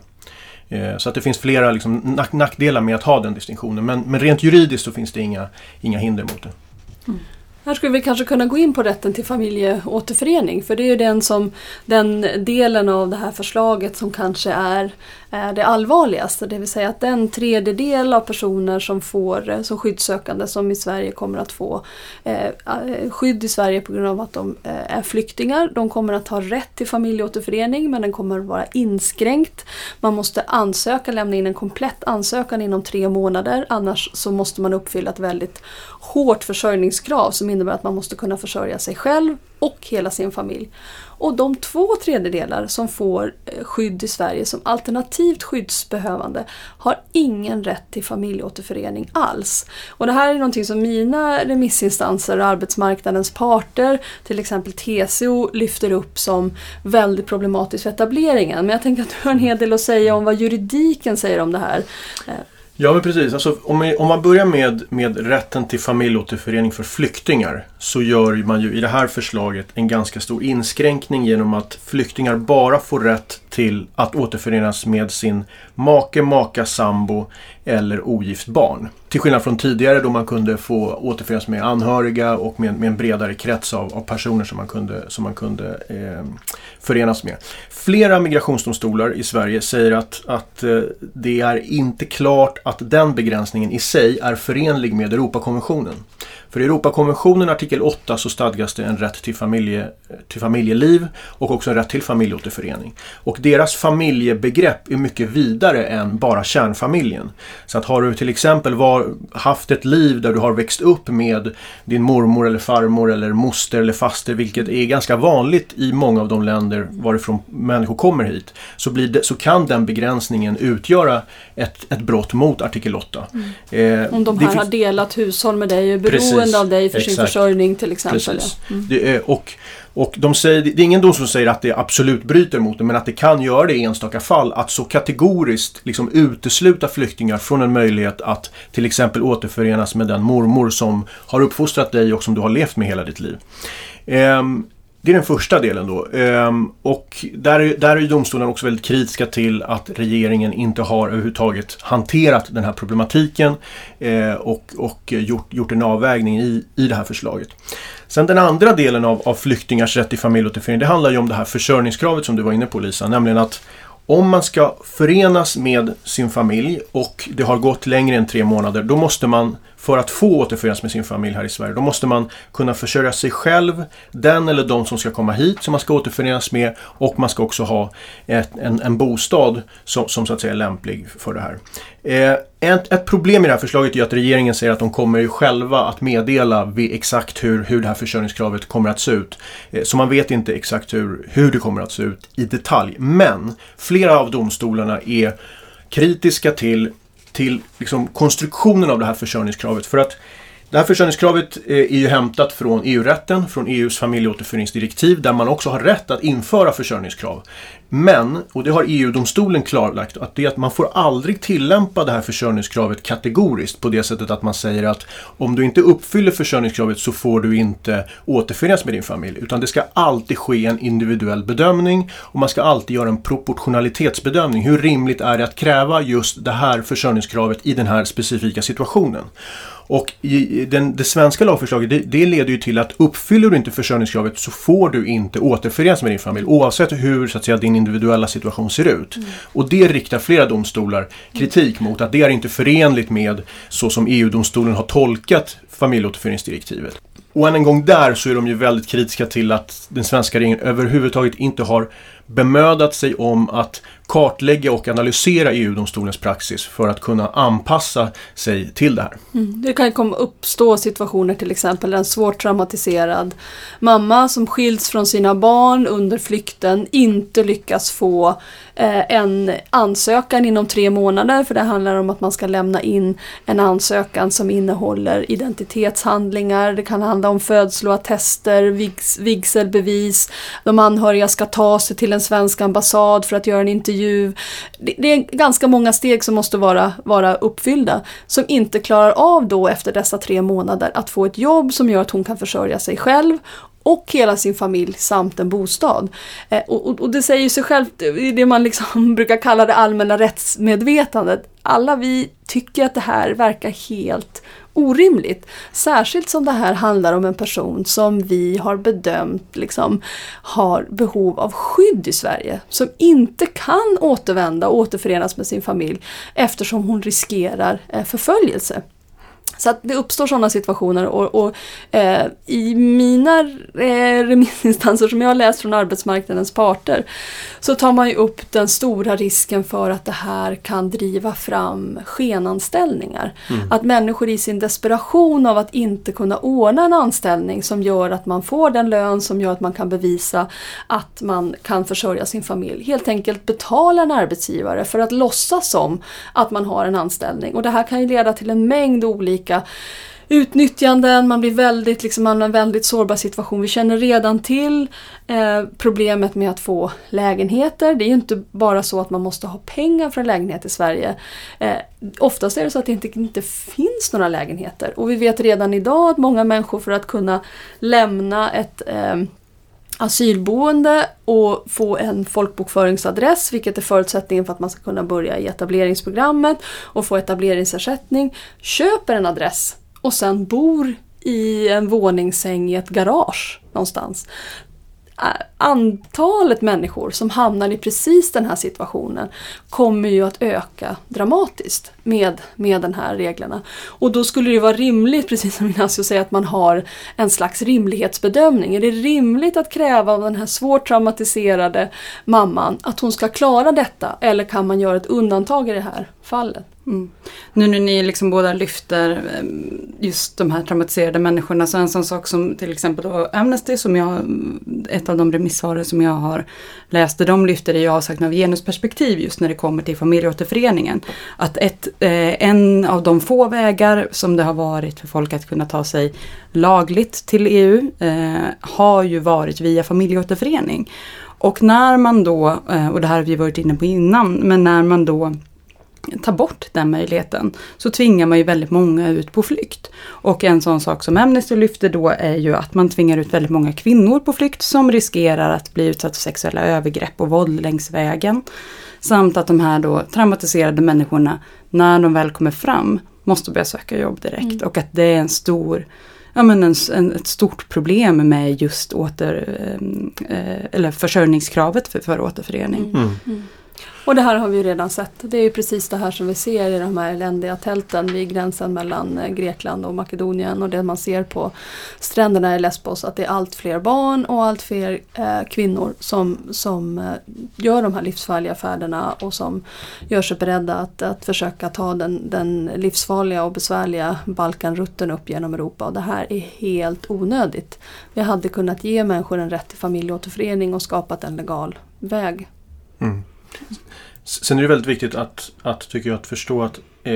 Eh, så att det finns flera liksom, nackdelar med att ha den distinktionen. Men, men rent juridiskt så finns det inga, inga hinder mot det. Mm. Här skulle vi kanske kunna gå in på rätten till familjeåterförening för det är ju den, som, den delen av det här förslaget som kanske är är det allvarligaste. Det vill säga att den tredjedel av personer som får som skyddssökande som i Sverige kommer att få eh, skydd i Sverige på grund av att de eh, är flyktingar. De kommer att ha rätt till familjeåterförening men den kommer att vara inskränkt. Man måste ansöka, lämna in en komplett ansökan inom tre månader annars så måste man uppfylla ett väldigt hårt försörjningskrav som innebär att man måste kunna försörja sig själv och hela sin familj. Och de två tredjedelar som får eh, skydd i Sverige som alternativt skyddsbehövande har ingen rätt till familjeåterförening alls. Och det här är någonting som mina remissinstanser och arbetsmarknadens parter, till exempel TCO, lyfter upp som väldigt problematiskt för etableringen. Men jag tänker att du har en hel del att säga om vad juridiken säger om det här. Eh, Ja men precis. Alltså, om, vi, om man börjar med, med rätten till familjeåterförening för flyktingar så gör man ju i det här förslaget en ganska stor inskränkning genom att flyktingar bara får rätt till att återförenas med sin make, maka, sambo eller ogift barn. Till skillnad från tidigare då man kunde få återförenas med anhöriga och med, med en bredare krets av, av, personer som man kunde, som man kunde eh, förenas med. Flera migrationsdomstolar i Sverige säger att, att eh, det är inte klart att den begränsningen i sig är förenlig med Europakonventionen. För i Europakonventionen artikel 8 så stadgas det en rätt till, familje, till familjeliv och också en rätt till familjeåterförening. Och deras familjebegrepp är mycket vidare än bara kärnfamiljen. Så att har du till exempel var, haft ett liv där du har växt upp med din mormor eller farmor eller moster eller faster, vilket är ganska vanligt i många av de länder varifrån människor kommer hit, så, det, så kan den begränsningen utgöra ett, ett brott mot artikel 8. Mm. Eh, Om de här har delat hushåll med dig och är beroende av dig för Exakt. sin försörjning till exempel. Mm. Det är, och och de säger, det är ingen dom som säger att det absolut bryter mot det men att det kan göra det i enstaka fall. Att så kategoriskt liksom utesluta flyktingar från en möjlighet att till exempel återförenas med den mormor som har uppfostrat dig och som du har levt med hela ditt liv. Um, det är den första delen då. Ehm, och där, är, där är domstolen också väldigt kritiska till att regeringen inte har överhuvudtaget hanterat den här problematiken eh, och, och gjort, gjort en avvägning i, i det här förslaget. Sen den andra delen av, av flyktingars rätt till familjeåterförening, det handlar ju om det här försörjningskravet som du var inne på Lisa, nämligen att om man ska förenas med sin familj och det har gått längre än tre månader, då måste man för att få återförenas med sin familj här i Sverige. Då måste man kunna försörja sig själv, den eller de som ska komma hit som man ska återförenas med och man ska också ha ett, en, en bostad som, som så att säga är lämplig för det här. Eh, ett, ett, problem i det här förslaget är att regeringen säger att de kommer ju själva att meddela exakt hur, hur det här försörjningskravet kommer att se ut. Eh, så man vet inte exakt hur, hur det kommer att se ut i detalj. Men flera av domstolarna är kritiska till, till liksom konstruktionen av det här försörjningskravet. För att det här försörjningskravet eh, är ju hämtat från EU-rätten, från EUs familjeåterföreningsdirektiv där man också har rätt att införa försörjningskrav. Men, och det har EU-domstolen klarlagt, att det är att man får aldrig tillämpa det här försörjningskravet kategoriskt på det sättet att man säger att om du inte uppfyller försörjningskravet så får du inte återförenas med din familj. Utan det ska alltid ske en individuell bedömning och man ska alltid göra en proportionalitetsbedömning. Hur rimligt är det att kräva just det här försörjningskravet i den här specifika situationen? Och i den, det svenska lagförslaget det, det, leder ju till att uppfyller du inte försörjningskravet så får du inte återförenas med din familj oavsett hur så att säga, din individuella situation ser ut. Mm. Och det riktar flera domstolar kritik mot att det är inte förenligt med så som EU-domstolen har tolkat familjeåterföreningsdirektivet. Och än en gång där så är de ju väldigt kritiska till att den svenska regeringen överhuvudtaget inte har bemödat sig om att kartlägga och analysera EU-domstolens praxis för att kunna anpassa sig till det här. Mm. Det kan komma uppstå situationer till exempel en svårt traumatiserad mamma som skilts från sina barn under flykten inte lyckas få eh, en ansökan inom tre månader för det handlar om att man ska lämna in en ansökan som innehåller identitetshandlingar, det kan handla om födsloattester, vigs, vigselbevis, de anhöriga ska ta sig till en svensk ambassad för att göra en intervju. Det, det, är ganska många steg som måste vara, vara uppfyllda som inte klarar av då efter dessa tre månader att få ett jobb som gör att hon kan försörja sig själv och hela sin familj samt en bostad. Eh, och, och, och, det säger sig självt, det man liksom brukar kalla det allmänna rättsmedvetandet. Alla vi tycker att det här verkar helt orimligt. Särskilt som det här handlar om en person som vi har bedömt liksom, har behov av skydd i Sverige. Som inte kan återvända och återförenas med sin familj eftersom hon riskerar eh, förföljelse. Så att det uppstår sådana situationer och, och eh, i mina eh, remissinstanser som jag har läst från arbetsmarknadens parter så tar man ju upp den stora risken för att det här kan driva fram skenanställningar. Mm. Att människor i sin desperation av att inte kunna ordna en anställning som gör att man får den lön som gör att man kan bevisa att man kan försörja sin familj. Helt enkelt betala en arbetsgivare för att låtsas som att man har en anställning. Och det här kan ju leda till en mängd olika olika utnyttjanden, man blir väldigt, liksom, man har en väldigt sårbar situation. Vi känner redan till eh, problemet med att få lägenheter. Det är ju inte bara så att man måste ha pengar för en lägenhet i Sverige. Eh, oftast är det så att det inte, inte finns några lägenheter och vi vet redan idag att många människor för att kunna lämna ett eh, asylboende och få en folkbokföringsadress, vilket är förutsättningen för att man ska kunna börja i etableringsprogrammet och få etableringsersättning, köper en adress och sen bor i en våningssäng i ett garage någonstans antalet människor som hamnar i precis den här situationen kommer ju att öka dramatiskt med, med de här reglerna. Och då skulle det vara rimligt, precis som Ignacio säger, att man har en slags rimlighetsbedömning. Är det rimligt att kräva av den här svårt traumatiserade mamman att hon ska klara detta? Eller kan man göra ett undantag i det här fallet? Mm. Nu när ni liksom båda lyfter ehm, just de här traumatiserade människorna så en sån sak som till exempel då Amnesty som jag, ett av de remissvaren som jag har läst, de lyfter i avsaknad av genusperspektiv just när det kommer till familjeåterföreningen. Att ett, eh, en av de få vägar som det har varit för folk att kunna ta sig lagligt till EU eh, har ju varit via familjeåterförening. Och när man då, eh, och det här har vi varit inne på innan, men när man då ta bort den möjligheten så tvingar man ju väldigt många ut på flykt. Och en sån sak som Amnesty lyfter då är ju att man tvingar ut väldigt många kvinnor på flykt som riskerar att bli utsatta för sexuella övergrepp och våld längs vägen. Samt att de här då traumatiserade människorna, när de väl kommer fram, måste börja söka jobb direkt. Mm. Och att det är en stor ja, men en, en, ett stort problem med just åter, eh, eller försörjningskravet för, för återförening. Mm. Mm. Och det här har vi ju redan sett. Det är ju precis det här som vi ser i de här eländiga tälten vid gränsen mellan eh, Grekland och Makedonien och det man ser på stränderna i Lesbos att det är allt fler barn och allt fler eh, kvinnor som, som eh, gör de här livsfarliga färderna och som gör sig beredda att, att försöka ta den, den livsfarliga och besvärliga Balkanrutten upp genom Europa och det här är helt onödigt. Vi hade kunnat ge människor en rätt till familjeåterförening och skapat en legal väg. Mm. Sen är det väldigt viktigt att, att, tycker jag, att förstå att eh,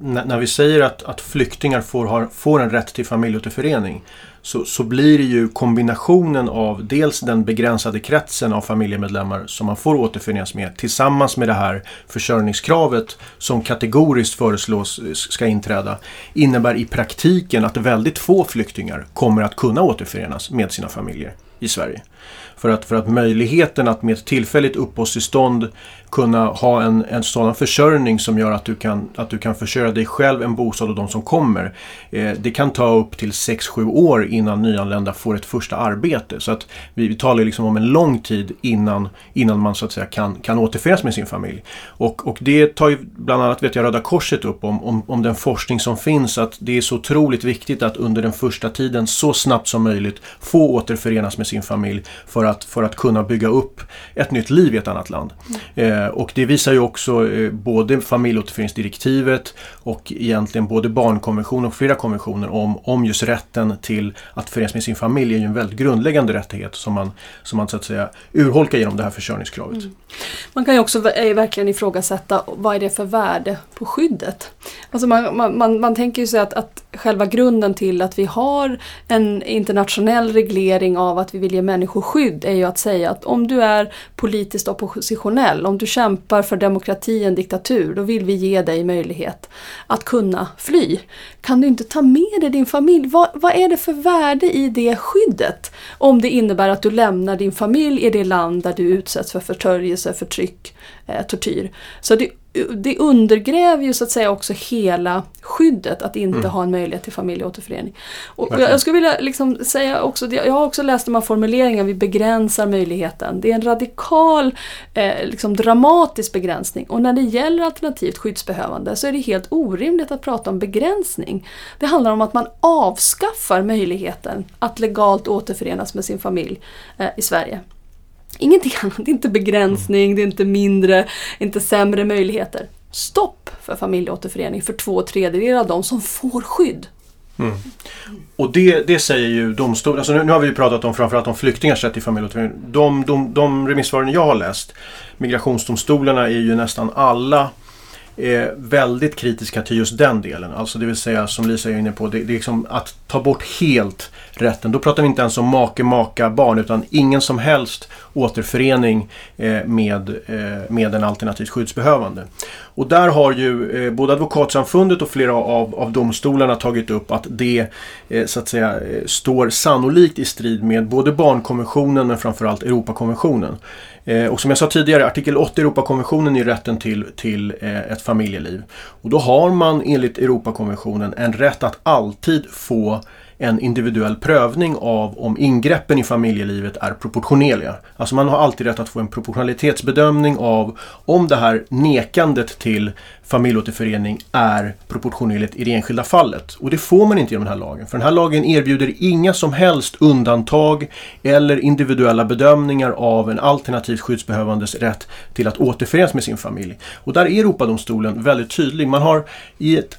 när, när, vi säger att, att flyktingar får, har, får en rätt till familjeåterförening så, så blir det ju kombinationen av dels den begränsade kretsen av familjemedlemmar som man får återförenas med tillsammans med det här försörjningskravet som kategoriskt föreslås ska inträda innebär i praktiken att väldigt få flyktingar kommer att kunna återförenas med sina familjer i Sverige. För att, för att möjligheten att med ett tillfälligt uppehållstillstånd kunna ha en, en sådan försörjning som gör att du kan, att du kan försörja dig själv, en bostad och de som kommer. Eh, det kan ta upp till 6-7 år innan nyanlända får ett första arbete. Så att vi, vi talar liksom om en lång tid innan, innan man så att säga kan, kan återförenas med sin familj. Och, och det tar ju bland annat vet jag, Röda Korset upp om, om, om den forskning som finns att det är så otroligt viktigt att under den första tiden så snabbt som möjligt få återförenas med sin familj för att, för att kunna bygga upp ett nytt liv i ett annat land. Mm. Eh, Eh, och det visar ju också eh, både familjeåterföreningsdirektivet och egentligen både barnkonventionen och flera konventioner om, om just rätten till att förenas med sin familj är ju en väldigt grundläggande rättighet som man, som man så att säga urholkar genom det här försörjningskravet. Mm. Man kan ju också eh, verkligen ifrågasätta vad är det för värde på skyddet? Alltså man, man, man, man tänker ju sig att, att själva grunden till att vi har en internationell reglering av att vi vill ge människor skydd är ju att säga att om du är politiskt oppositionell, om du kämpar för demokrati, en diktatur, då vill vi ge dig möjlighet att kunna fly. Kan du inte ta med dig din familj? Vad, vad är det för värde i det skyddet? Om det innebär att du lämnar din familj i det land där du utsätts för förtöjelse, förtryck, eh, tortyr. Så det det undergräver ju så att säga också hela skyddet att inte mm. ha en möjlighet till familjeåterförening. Och jag skulle vilja liksom säga också, jag har också läst de här formuleringarna, vi begränsar möjligheten. Det är en radikal, eh, liksom dramatisk begränsning. Och när det gäller alternativt skyddsbehövande så är det helt orimligt att prata om begränsning. Det handlar om att man avskaffar möjligheten att legalt återförenas med sin familj eh, i Sverige. Ingenting annat, det är inte begränsning, det är inte mindre, inte sämre möjligheter. Stopp för familjeåterförening för två tredjedelar av de som får skydd. Mm. Och det, det säger ju domstolen, alltså nu, nu, har vi ju pratat om framförallt om flyktingars rätt till familjeåterförening. De, de, de remissvaren jag har läst, migrationsdomstolarna är ju nästan alla är väldigt kritiska till just den delen. Alltså det vill säga som Lisa är inne på, det, det är liksom att ta bort helt rätten. Då pratar vi inte ens om make, maka, barn utan ingen som helst återförening eh, med, eh, med en alternativt skyddsbehövande. Och där har ju eh, både Advokatsamfundet och flera av, av domstolarna tagit upp att det eh, så att säga eh, står sannolikt i strid med både barnkonventionen men framförallt Europakonventionen. Eh, och som jag sa tidigare, artikel 8 i Europakonventionen är rätten till, till ett familjeliv. Och då har man enligt Europakonventionen en rätt att alltid få en individuell prövning av om ingreppen i familjelivet är proportionerliga. Alltså man har alltid rätt att få en proportionalitetsbedömning av om det här nekandet till familjeåterförening är proportionerligt i det enskilda fallet. Och det får man inte genom den här lagen. För den här lagen erbjuder inga som helst undantag eller individuella bedömningar av en alternativt skyddsbehövandes rätt till att återförenas med sin familj. Och där är Europadomstolen väldigt tydlig. Man har i ett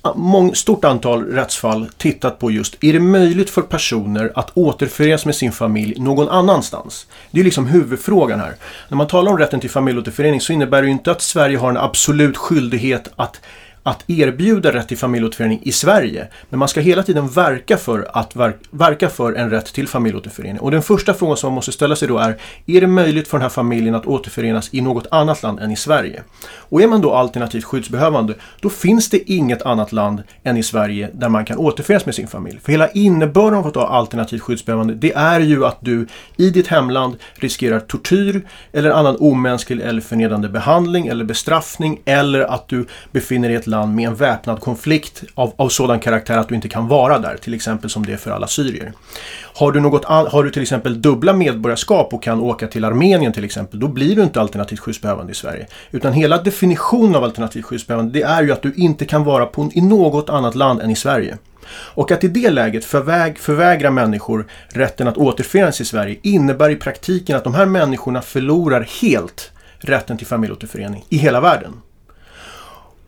stort antal rättsfall tittat på just, är det möjligt möjligt för personer att återförenas med sin familj någon annanstans? Det är liksom huvudfrågan här. När man talar om rätten till familjeåterförening så innebär det inte att Sverige har en absolut skyldighet att att erbjuda rätt till familjeåterförening i Sverige. Men man ska hela tiden verka för, att verka för en rätt till familjeåterförening. Och den första frågan som man måste ställa sig då är, är det möjligt för den här familjen att återförenas i något annat land än i Sverige? Och är man då alternativt skyddsbehövande, då finns det inget annat land än i Sverige där man kan återförenas med sin familj. För hela innebörden av att vara alternativt skyddsbehövande, det är ju att du i ditt hemland riskerar tortyr eller annan omänsklig eller förnedrande behandling eller bestraffning eller att du befinner dig i ett land med en väpnad konflikt av, av sådan karaktär att du inte kan vara där, till exempel som det är för alla syrier. Har du, något, har du till exempel dubbla medborgarskap och kan åka till Armenien till exempel, då blir du inte alternativt skyddsbehövande i Sverige. Utan hela definitionen av alternativt skyddsbehövande, det är ju att du inte kan vara på, i något annat land än i Sverige. Och att i det läget förväg, förvägra människor rätten att återförenas i Sverige innebär i praktiken att de här människorna förlorar helt rätten till familjeåterförening i hela världen.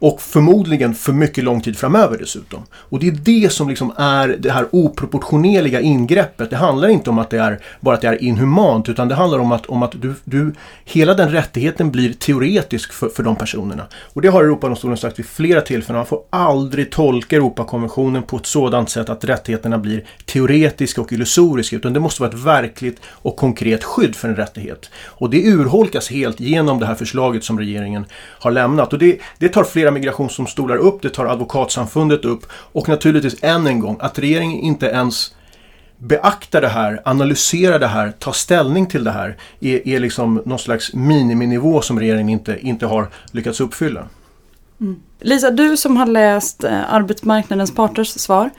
Och förmodligen för mycket lång tid framöver dessutom. Och det är det som liksom är det här oproportionerliga ingreppet. Det handlar inte om att det är bara att det är inhumant utan det handlar om att, om att du, du, hela den rättigheten blir teoretisk för, för de personerna. Och det har Europadomstolen sagt vid flera tillfällen. Man får aldrig tolka Europakonventionen på ett sådant sätt att rättigheterna blir teoretiska och illusoriska utan det måste vara ett verkligt och konkret skydd för en rättighet. Och det urholkas helt genom det här förslaget som regeringen har lämnat. Och det, det tar flera migrationsdomstolar upp, det tar advokatsamfundet upp och naturligtvis än en gång att regeringen inte ens beaktar det här, analyserar det här, tar ställning till det här är, är liksom någon slags miniminivå som regeringen inte, inte har lyckats uppfylla. Mm. Lisa, du som har läst eh, arbetsmarknadens parters svar.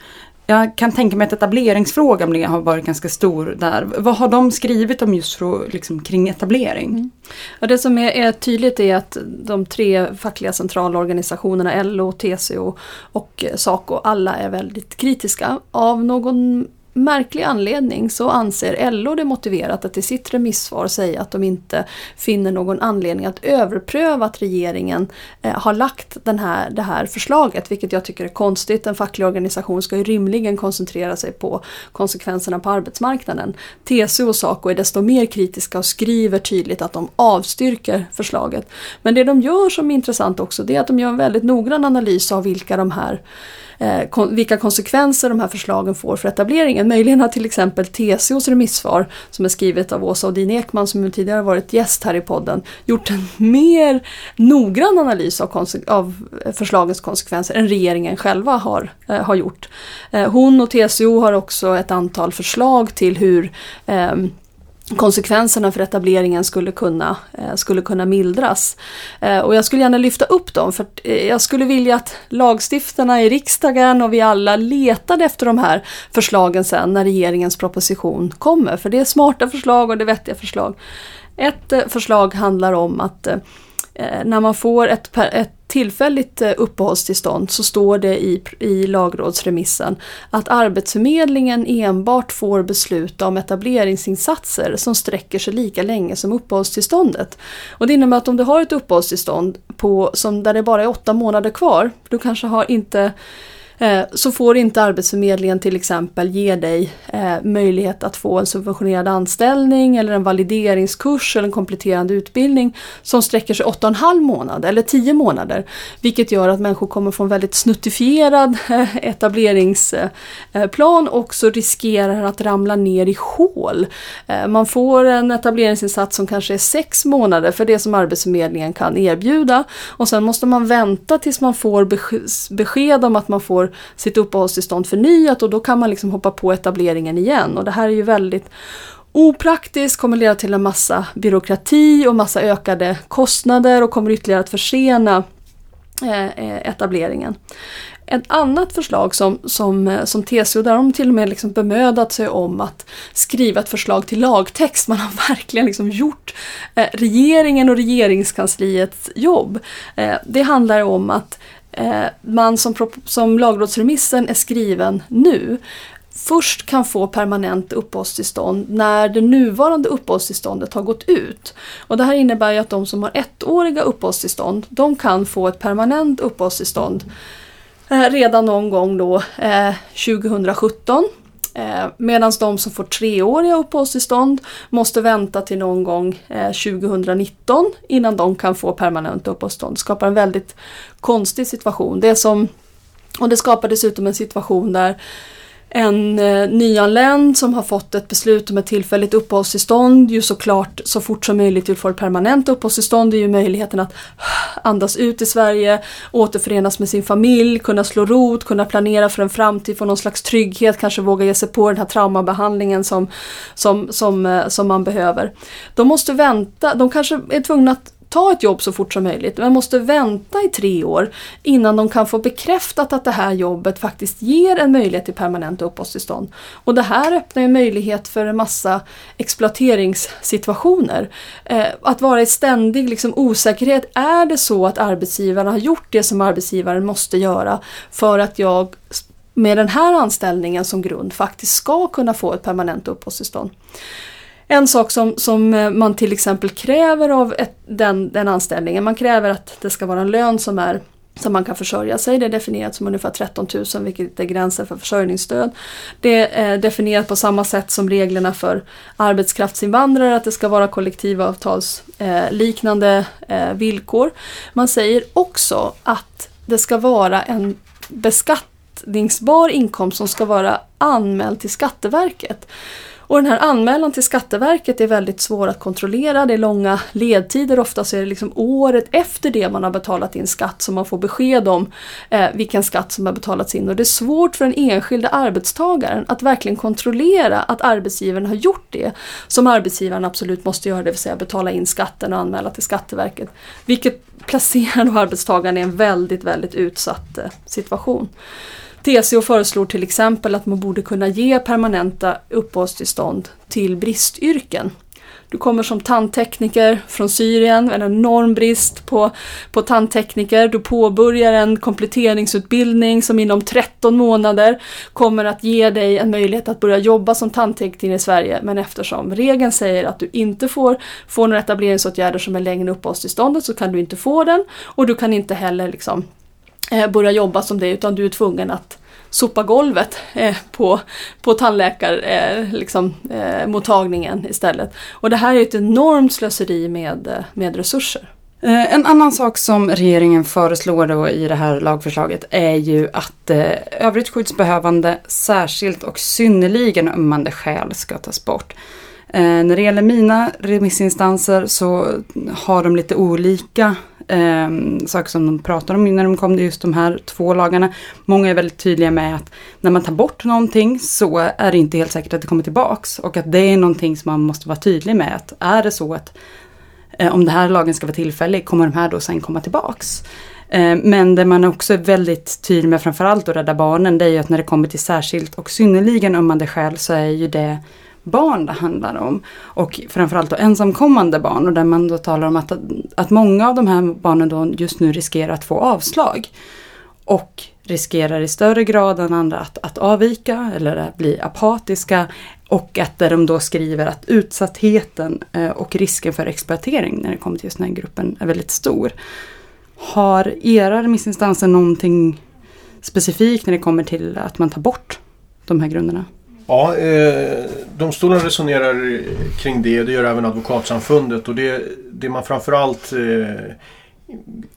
Jag kan tänka mig att etableringsfrågan har varit ganska stor där. Vad har de skrivit om just för, liksom, kring etablering? Mm. Ja, det som är, är, tydligt är att de tre fackliga centralorganisationerna LO, TCO och SACO alla är väldigt kritiska. Av någon märklig anledning så anser LO det motiverat att i sitt remissvar säga att de inte finner någon anledning att överpröva att regeringen eh, har lagt den här, det här förslaget, vilket jag tycker är konstigt. En facklig organisation ska ju rimligen koncentrera sig på konsekvenserna på arbetsmarknaden. TCO och SACO är desto mer kritiska och skriver tydligt att de avstyrker förslaget. Men det de gör som är intressant också, det är att de gör en väldigt noggrann analys av vilka de här Eh, vilka konsekvenser de här förslagen får för etableringen. Möjligen har till exempel TCOs remissvar, som är skrivet av Åsa Odin Ekman som tidigare varit gäst här i podden, gjort en mer noggrann analys av, av eh, förslagens konsekvenser än regeringen själva har, eh, har gjort. Eh, hon och TCO har också ett antal förslag till hur eh, konsekvenserna för etableringen skulle kunna, eh, skulle kunna mildras. Eh, och jag skulle gärna lyfta upp dem för eh, jag skulle vilja att lagstiftarna i riksdagen och vi alla letade efter de här förslagen sen när regeringens proposition kommer. För det är smarta förslag och det är vettiga förslag. Ett förslag handlar om att Eh, när man får ett, ett tillfälligt eh, uppehållstillstånd så står det i, i lagrådsremissen att Arbetsförmedlingen enbart får besluta om etableringsinsatser som sträcker sig lika länge som uppehållstillståndet. Och det innebär att om du har ett uppehållstillstånd på, som där det bara är åtta månader kvar, du kanske har inte Eh, så får inte Arbetsförmedlingen till exempel ge dig eh, möjlighet att få en subventionerad anställning eller en valideringskurs eller en kompletterande utbildning som sträcker sig 8,5 månader eller 10 månader. Vilket gör att människor kommer få en väldigt snuttifierad eh, etableringsplan och så riskerar att ramla ner i hål. Man får en etableringsinsats som kanske är 6 månader för det som Arbetsförmedlingen kan erbjuda och sen måste man vänta tills man får besked om att man får får sitt uppehållstillstånd förnyat och då kan man liksom hoppa på etableringen igen. Och det här är ju väldigt opraktiskt, kommer leda till en massa byråkrati och massa ökade kostnader och kommer ytterligare att försena eh, eh, etableringen. Ett annat förslag som, som, eh, som TCO, där de till och med liksom bemödat sig om att skriva ett förslag till lagtext. Man har verkligen liksom gjort regeringen och regeringskansliets jobb. Det handlar om att Eh, man som, som lagrådsremissen är skriven nu först kan få permanent uppehållstillstånd när det nuvarande uppehållstillståndet har gått ut. Och det här innebär ju att de som har ettåriga uppehållstillstånd, de kan få ett permanent uppehållstillstånd eh, redan någon gång då eh, 2017 Eh, Medan de som får treåriga uppehållstillstånd måste vänta till någon gång eh, 2019 innan de kan få permanent uppehållstillstånd. Det skapar en väldigt konstig situation. Det som, och det skapar dessutom en situation där en eh, nyanländ som har fått ett beslut om ett tillfälligt uppehållstillstånd ju såklart så fort som möjligt vill få ett permanent uppehållstillstånd. Det är ju möjligheten att äh, andas ut i Sverige, återförenas med sin familj, kunna slå rot, kunna planera för en framtid, få någon slags trygghet, kanske våga ge sig på den här traumabehandlingen som, som, som, eh, som man behöver. De måste vänta, de kanske är tvungna att ta ett jobb så fort som möjligt men måste vänta i tre år innan de kan få bekräftat att det här jobbet faktiskt ger en möjlighet till permanent uppehållstillstånd. Och det här öppnar ju möjlighet för en massa exploateringssituationer. Eh, att vara i ständig liksom, osäkerhet. Är det så att arbetsgivaren har gjort det som arbetsgivaren måste göra för att jag med den här anställningen som grund faktiskt ska kunna få ett permanent uppehållstillstånd. En sak som, som eh, man till exempel kräver av ett, den, den anställningen, man kräver att det ska vara en lön som är som man kan försörja sig. Det är definierat som ungefär 13 000 vilket är gränsen för försörjningsstöd. Det är eh, definierat på samma sätt som reglerna för arbetskraftsinvandrare att det ska vara kollektivavtalsliknande eh, villkor. Man säger också att det ska vara en beskattningsbar inkomst som ska vara anmäld till Skatteverket. Och den här anmälan till Skatteverket är väldigt svår att kontrollera. Det är långa ledtider. Ofta så är det liksom året efter det man har betalat in skatt som man får besked om eh, vilken skatt som har betalats in. Och det är svårt för den enskilda arbetstagaren att verkligen kontrollera att arbetsgivaren har gjort det som arbetsgivaren absolut måste göra, det vill säga betala in skatten och anmäla till Skatteverket. Vilket placerar arbetstagaren i en väldigt, väldigt utsatt eh, situation. TCO föreslår till exempel att man borde kunna ge permanenta uppehållstillstånd till bristyrken. Du kommer som tandtekniker från Syrien, en enorm brist på, på tandtekniker. Du påbörjar en kompletteringsutbildning som inom 13 månader kommer att ge dig en möjlighet att börja jobba som tandtekniker i Sverige. Men eftersom regeln säger att du inte får får några etableringsåtgärder som är längre än uppehållstillståndet så kan du inte få den och du kan inte heller liksom Eh, börja jobba som det utan du är tvungen att sopa golvet eh, på, på tandläkarmottagningen eh, liksom, eh, mottagningen istället. Och det här är ett enormt slöseri med, eh, med resurser. Eh, en annan sak som regeringen föreslår då i det här lagförslaget är ju att eh, övrigt skyddsbehövande särskilt och synnerligen ömmande skäl ska tas bort. Eh, när det gäller mina remissinstanser så har de lite olika eh, saker som de pratar om när de kom till just de här två lagarna. Många är väldigt tydliga med att när man tar bort någonting så är det inte helt säkert att det kommer tillbaks. Och att det är någonting som man måste vara tydlig med. Att är det så att eh, om den här lagen ska vara tillfällig, kommer de här då sen komma tillbaks? Ehm, men det man också är väldigt tydlig med, framförallt att Rädda Barnen, det är ju att när det kommer till särskilt och synnerligen ömmande skäl så är ju det barn det handlar om. Och framförallt då ensamkommande barn och där man då talar om att, att många av de här barnen då just nu riskerar att få avslag. Och riskerar i större grad än andra att, att avvika eller att bli apatiska. Och att där de då skriver att utsattheten eh, och risken för exploatering när det kommer till just den här gruppen är väldigt stor. Har era remissinstanser någonting specifikt när det kommer till att man tar bort de här grunderna? Ja, eh, domstolen resonerar kring det. Det gör även Advokatsamfundet. Och det, det man framförallt eh,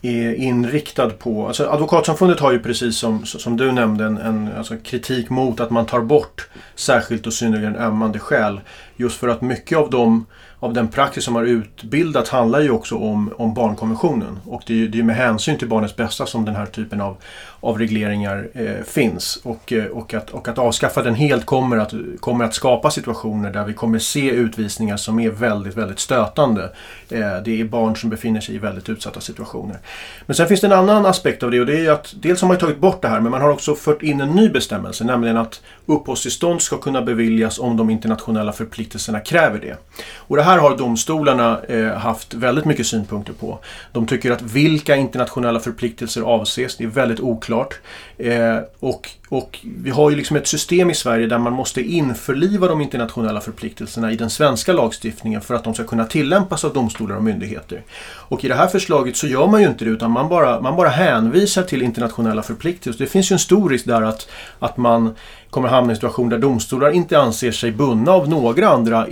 är inriktad på. Alltså Advokatsamfundet har ju precis som, som du nämnde en, en alltså kritik mot att man tar bort särskilt och synnerligen ömmande skäl. Just för att mycket av de av den praxis som har utbildats handlar ju också om, om barnkonventionen. Och det är ju det är med hänsyn till barnets bästa som den här typen av, av regleringar eh, finns. Och, eh, och, att, och att avskaffa den helt kommer att, kommer att skapa situationer där vi kommer se utvisningar som är väldigt, väldigt stötande. Eh, det är barn som befinner sig i väldigt utsatta situationer. Men sen finns det en annan aspekt av det och det är att dels har man tagit bort det här men man har också fört in en ny bestämmelse, nämligen att uppehållstillstånd ska kunna beviljas om de internationella förpliktelserna kräver det. Och det här har domstolarna eh, haft väldigt mycket synpunkter på. De tycker att vilka internationella förpliktelser avses, det är väldigt oklart. Eh, och, och vi har ju liksom ett system i Sverige där man måste införliva de internationella förpliktelserna i den svenska lagstiftningen för att de ska kunna tillämpas av domstolar och myndigheter. Och i det här förslaget så gör man ju inte det utan man bara, man bara hänvisar till internationella förpliktelser. Det finns ju en stor risk där att, att man kommer hamna i en situation där domstolar inte anser sig bundna av några andra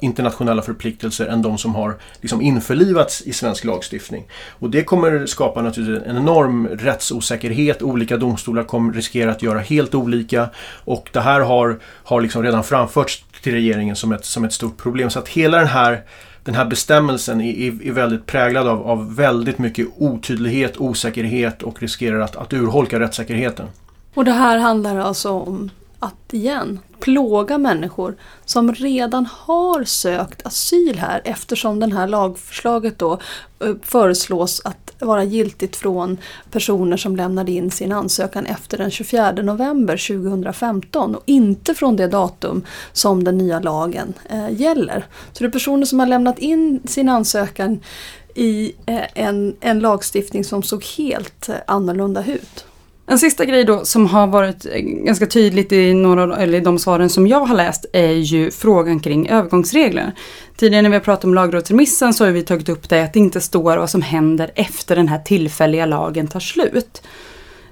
internationella förpliktelser än de som har liksom införlivats i svensk lagstiftning. Och det kommer skapa naturligtvis en enorm rättsosäkerhet. Olika domstolar kommer riskera att göra helt olika och det här har, har liksom redan framförts till regeringen som ett, som ett stort problem. Så att hela den här den här bestämmelsen är, är väldigt präglad av, av väldigt mycket otydlighet, osäkerhet och riskerar att, att urholka rättssäkerheten. Och det här handlar alltså om att igen plåga människor som redan har sökt asyl här eftersom den här lagförslaget då eh, föreslås att vara giltigt från personer som lämnade in sin ansökan efter den 24 november 2015 och inte från det datum som den nya lagen eh, gäller. Så det är personer som har lämnat in sin ansökan i eh, en, en lagstiftning som såg helt eh, annorlunda ut. En sista grej då som har varit eh, ganska tydligt i några, eller de svaren som jag har läst är ju frågan kring övergångsregler. Tidigare när vi har pratat om lagrådsremissen så har vi tagit upp det att det inte står vad som händer efter den här tillfälliga lagen tar slut.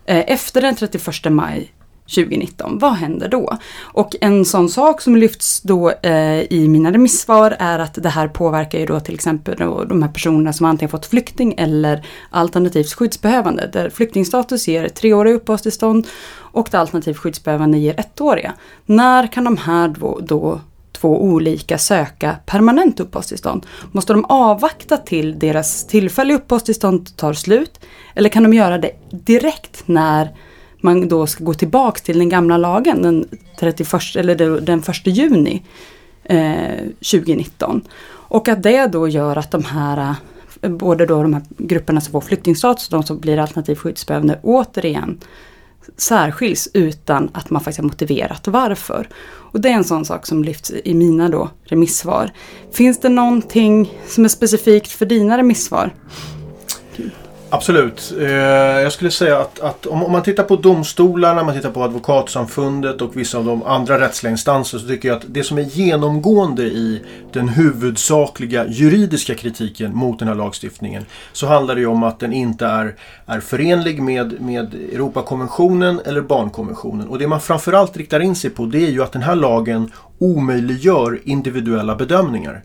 Eh, efter den 31 maj 2019. Vad händer då? Och en sån sak som lyfts då eh, i mina remissvar är att det här påverkar ju då till exempel då de här personerna som antingen fått flykting eller alternativt skyddsbehövande. Där flyktingstatus ger treåriga uppehållstillstånd och det alternativt skyddsbehövande ger ettåriga. När kan de här då, då två olika söka permanent uppehållstillstånd? Måste de avvakta till deras tillfälliga uppehållstillstånd tar slut? Eller kan de göra det direkt när man då ska gå tillbaks till den gamla lagen den, 31, eller den 1 juni eh, 2019. Och att det då gör att de här, eh, både då de här grupperna som får flyktingstatus och de som blir alternativt skyddsbehövande återigen särskiljs utan att man faktiskt har motiverat varför. Och det är en sån sak som lyfts i mina då remissvar. Finns det någonting som är specifikt för dina remissvar? Absolut. Eh, jag skulle säga att, att om, man tittar på domstolarna, man tittar på advokatsamfundet och vissa av de andra rättsliga instanser så tycker jag att det som är genomgående i den huvudsakliga juridiska kritiken mot den här lagstiftningen så handlar det ju om att den inte är, är förenlig med, med Europakonventionen eller barnkonventionen. Och det man framförallt riktar in sig på det är ju att den här lagen omöjliggör individuella bedömningar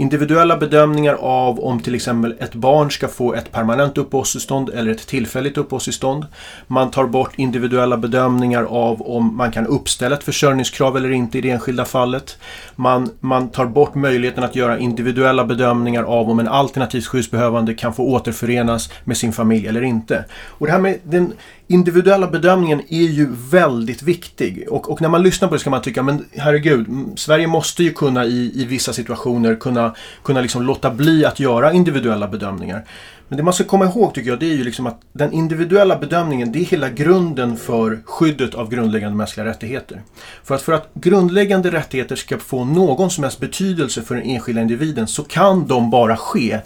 individuella bedömningar av om till exempel ett barn ska få ett permanent uppehållstillstånd eller ett tillfälligt uppehållstillstånd. Man tar bort individuella bedömningar av om man kan uppställa ett försörjningskrav eller inte i det enskilda fallet. Man, man tar bort möjligheten att göra individuella bedömningar av om en alternativt skyddsbehövande kan få återförenas med sin familj eller inte. Och det här med den individuella bedömningen är ju väldigt viktig. Och, och, när man lyssnar på det ska man tycka, men herregud, Sverige måste ju kunna i, i vissa situationer kunna, kunna liksom låta bli att göra individuella bedömningar. Men det man ska komma ihåg tycker jag, det är ju liksom att den individuella bedömningen, det är hela grunden för skyddet av grundläggande mänskliga rättigheter. För att, för att grundläggande rättigheter ska få någon som helst betydelse för den enskilda individen så kan de bara ske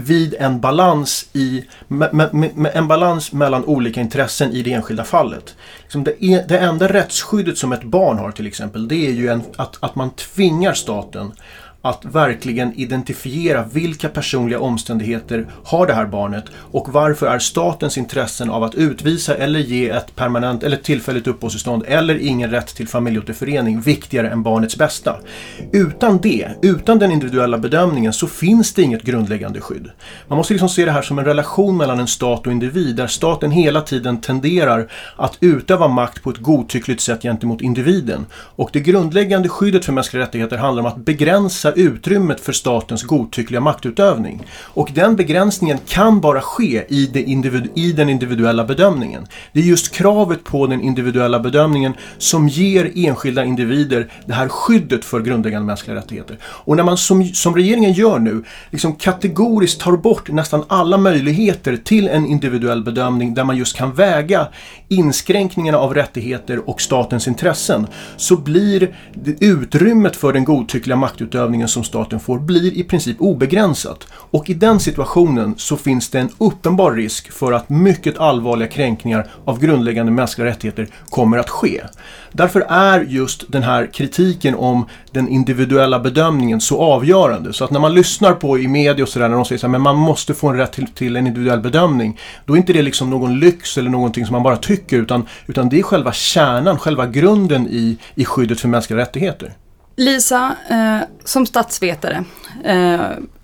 vid en balans, i, med, med, med en balans mellan olika intressen i det enskilda fallet. Liksom det, e, det enda rättsskyddet som ett barn har till exempel, det är ju en, att, att man tvingar staten att verkligen identifiera vilka personliga omständigheter har det här barnet och varför är statens intressen av att utvisa eller ge ett permanent eller tillfälligt uppehållstillstånd eller ingen rätt till familjeåterförening viktigare än barnets bästa. Utan det, utan den individuella bedömningen så finns det inget grundläggande skydd. Man måste liksom se det här som en relation mellan en stat och individ där staten hela tiden tenderar att utöva makt på ett godtyckligt sätt gentemot individen. Och det grundläggande skyddet för mänskliga rättigheter handlar om att begränsa utrymmet för statens godtyckliga maktutövning. Och den begränsningen kan bara ske i, det individu i den individuella bedömningen. Det är just kravet på den individuella bedömningen som ger enskilda individer det här skyddet för grundläggande mänskliga rättigheter. Och när man som, som regeringen gör nu liksom kategoriskt tar bort nästan alla möjligheter till en individuell bedömning där man just kan väga inskränkningarna av rättigheter och statens intressen så blir utrymmet för den godtyckliga maktutövningen som staten får blir i princip obegränsat. Och i den situationen så finns det en uppenbar risk för att mycket allvarliga kränkningar av grundläggande mänskliga rättigheter kommer att ske. Därför är just den här kritiken om den individuella bedömningen så avgörande. Så att när man lyssnar på i media och sådär när de säger att man måste få en rätt till, till, en individuell bedömning. Då är inte det liksom någon lyx eller någonting som man bara tycker utan, utan det är själva kärnan, själva grunden i, i skyddet för mänskliga rättigheter. Lisa, eh, som statsvetare, eh,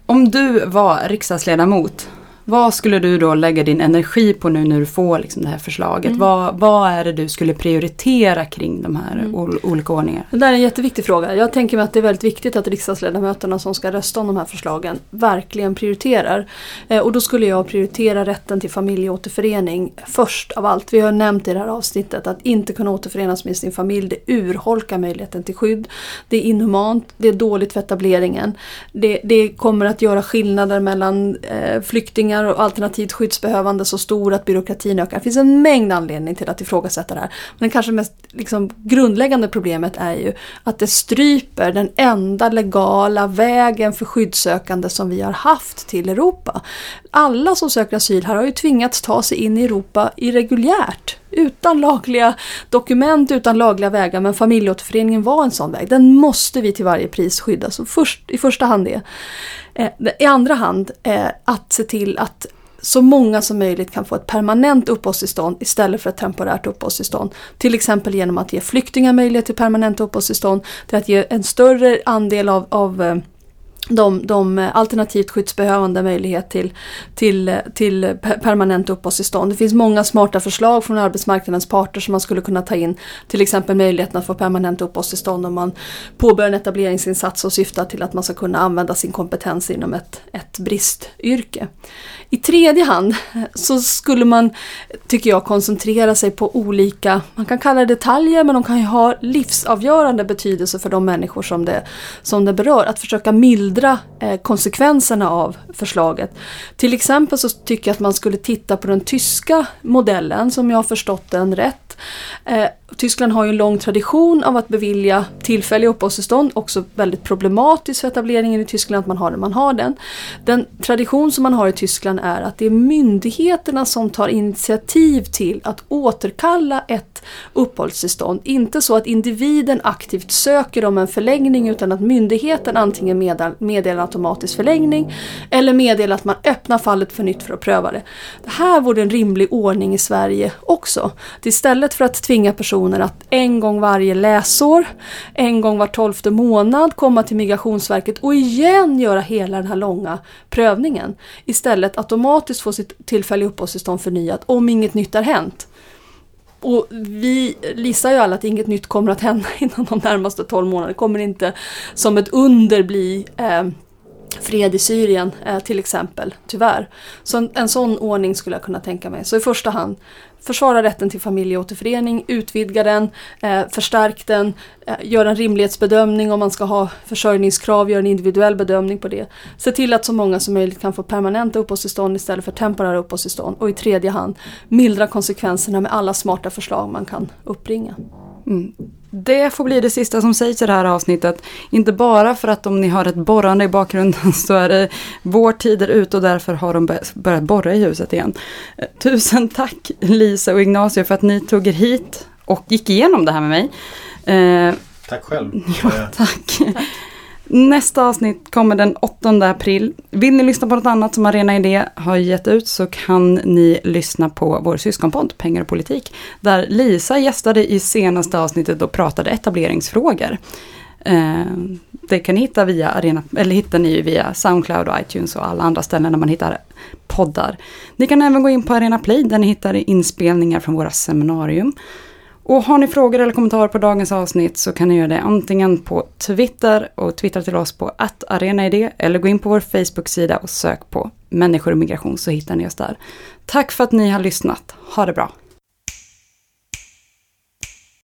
om du var riksdagsledamot, vad skulle du då lägga din energi på nu när du får liksom det här förslaget? Mm. Vad, vad är det du skulle prioritera kring de här Mm. ol- olika ordningar? Det där är en jätteviktig fråga. Jag tänker mig att det är väldigt viktigt att riksdagsledamöterna som ska rösta om de här förslagen verkligen prioriterar. Eh, och då skulle jag prioritera rätten till familjeåterförening först av allt. Vi har nämnt i det här avsnittet att inte kunna återförenas med sin familj, det urholkar möjligheten till skydd. Det är inhumant, det är dåligt för etableringen. Det, det kommer att göra skillnader mellan eh, flyktingar och alternativt skyddsbehövande så stor att byråkratin ökar. Det finns en mängd anledningar till att ifrågasätta det här. Men det kanske mest liksom, grundläggande problemet är ju att det stryper den enda legala vägen för skyddssökande som vi har haft till Europa. Alla som söker asyl här har ju tvingats ta sig in i Europa irreguljärt. Utan lagliga dokument, utan lagliga vägar. Men familjeåterföreningen var en sån väg. Den måste vi till varje pris skydda. Så först, i första hand det. Eh, I andra hand eh, att se till att så många som möjligt kan få ett permanent uppehållstillstånd istället för ett temporärt uppehållstillstånd. Till exempel genom att ge flyktingar möjlighet till permanent uppehållstillstånd, till att ge en större andel av, av eh, de, de alternativt skyddsbehövande möjlighet till, till, till permanent uppehållstillstånd. Det finns många smarta förslag från arbetsmarknadens parter som man skulle kunna ta in. Till exempel möjligheten att få permanent uppehållstillstånd om man påbörjar en etableringsinsats och syftar till att man ska kunna använda sin kompetens inom ett, ett bristyrke. I tredje hand så skulle man, tycker jag, koncentrera sig på olika, man kan kalla det detaljer, men de kan ju ha livsavgörande betydelse för de människor som det, som det berör. Att försöka mildra mildra eh, konsekvenserna av förslaget. Till exempel så tycker jag att man skulle titta på den tyska modellen, som jag har förstått den rätt. Eh, Tyskland har ju en lång tradition av att bevilja tillfälliga uppehållstillstånd, också väldigt problematiskt för etableringen i Tyskland att man har den man har den. Den tradition som man har i Tyskland är att det är myndigheterna som tar initiativ till att återkalla ett uppehållstillstånd. Inte så att individen aktivt söker om en förlängning utan att myndigheten antingen meddelar, meddela automatisk förlängning eller meddela att man öppnar fallet för nytt för att pröva det. Det här vore en rimlig ordning i Sverige också. Istället för att tvinga personer att en gång varje läsår, en gång var tolfte månad komma till Migrationsverket och igen göra hela den här långa prövningen. Istället automatiskt få sitt tillfälliga uppehållstillstånd förnyat om inget nytt har hänt. Och vi gissar ju alla att inget nytt kommer att hända inom de närmaste 12 månaderna. Det kommer inte som ett under bli eh, fred i Syrien eh, till exempel, tyvärr. Så en, en sån ordning skulle jag kunna tänka mig. Så i första hand försvara rätten till familjeåterförening, utvidga den, eh, förstärk den, eh, gör en rimlighetsbedömning om man ska ha försörjningskrav, gör en individuell bedömning på det. Se till att så många som möjligt kan få permanenta uppehållstillstånd istället för temporära uppehållstillstånd. Och i tredje hand, mildra konsekvenserna med alla smarta förslag man kan uppbringa. Mm. Det får bli det sista som sägs i det här avsnittet. Inte bara för att om ni har ett borrande i bakgrunden så är det vår tid är ute och därför har de bör- börjat borra i huset igen. Eh, Tusen tack Lisa och Ignacio för att ni tog er hit och gick igenom det här med mig. Eh, Tack själv. Ja, Eh, tack. Nästa avsnitt kommer den 8 april. Vill ni lyssna på något annat som Arena Idé har gett ut så kan ni lyssna på vår syskonpodd Pengar och politik. Där Lisa gästade i senaste avsnittet och pratade etableringsfrågor. Eh, det kan ni hitta via Arena, eller hittar ni via Soundcloud och iTunes och alla andra ställen där man hittar poddar. Ni kan även gå in på Arena Play där ni hittar inspelningar från våra seminarium. Och har ni frågor eller kommentarer på dagens avsnitt så kan ni göra det antingen på Twitter och twittra till oss på arenaid eller gå in på vår Facebook-sida och sök på människor och migration så hittar ni oss där. Tack för att ni har lyssnat. Ha det bra!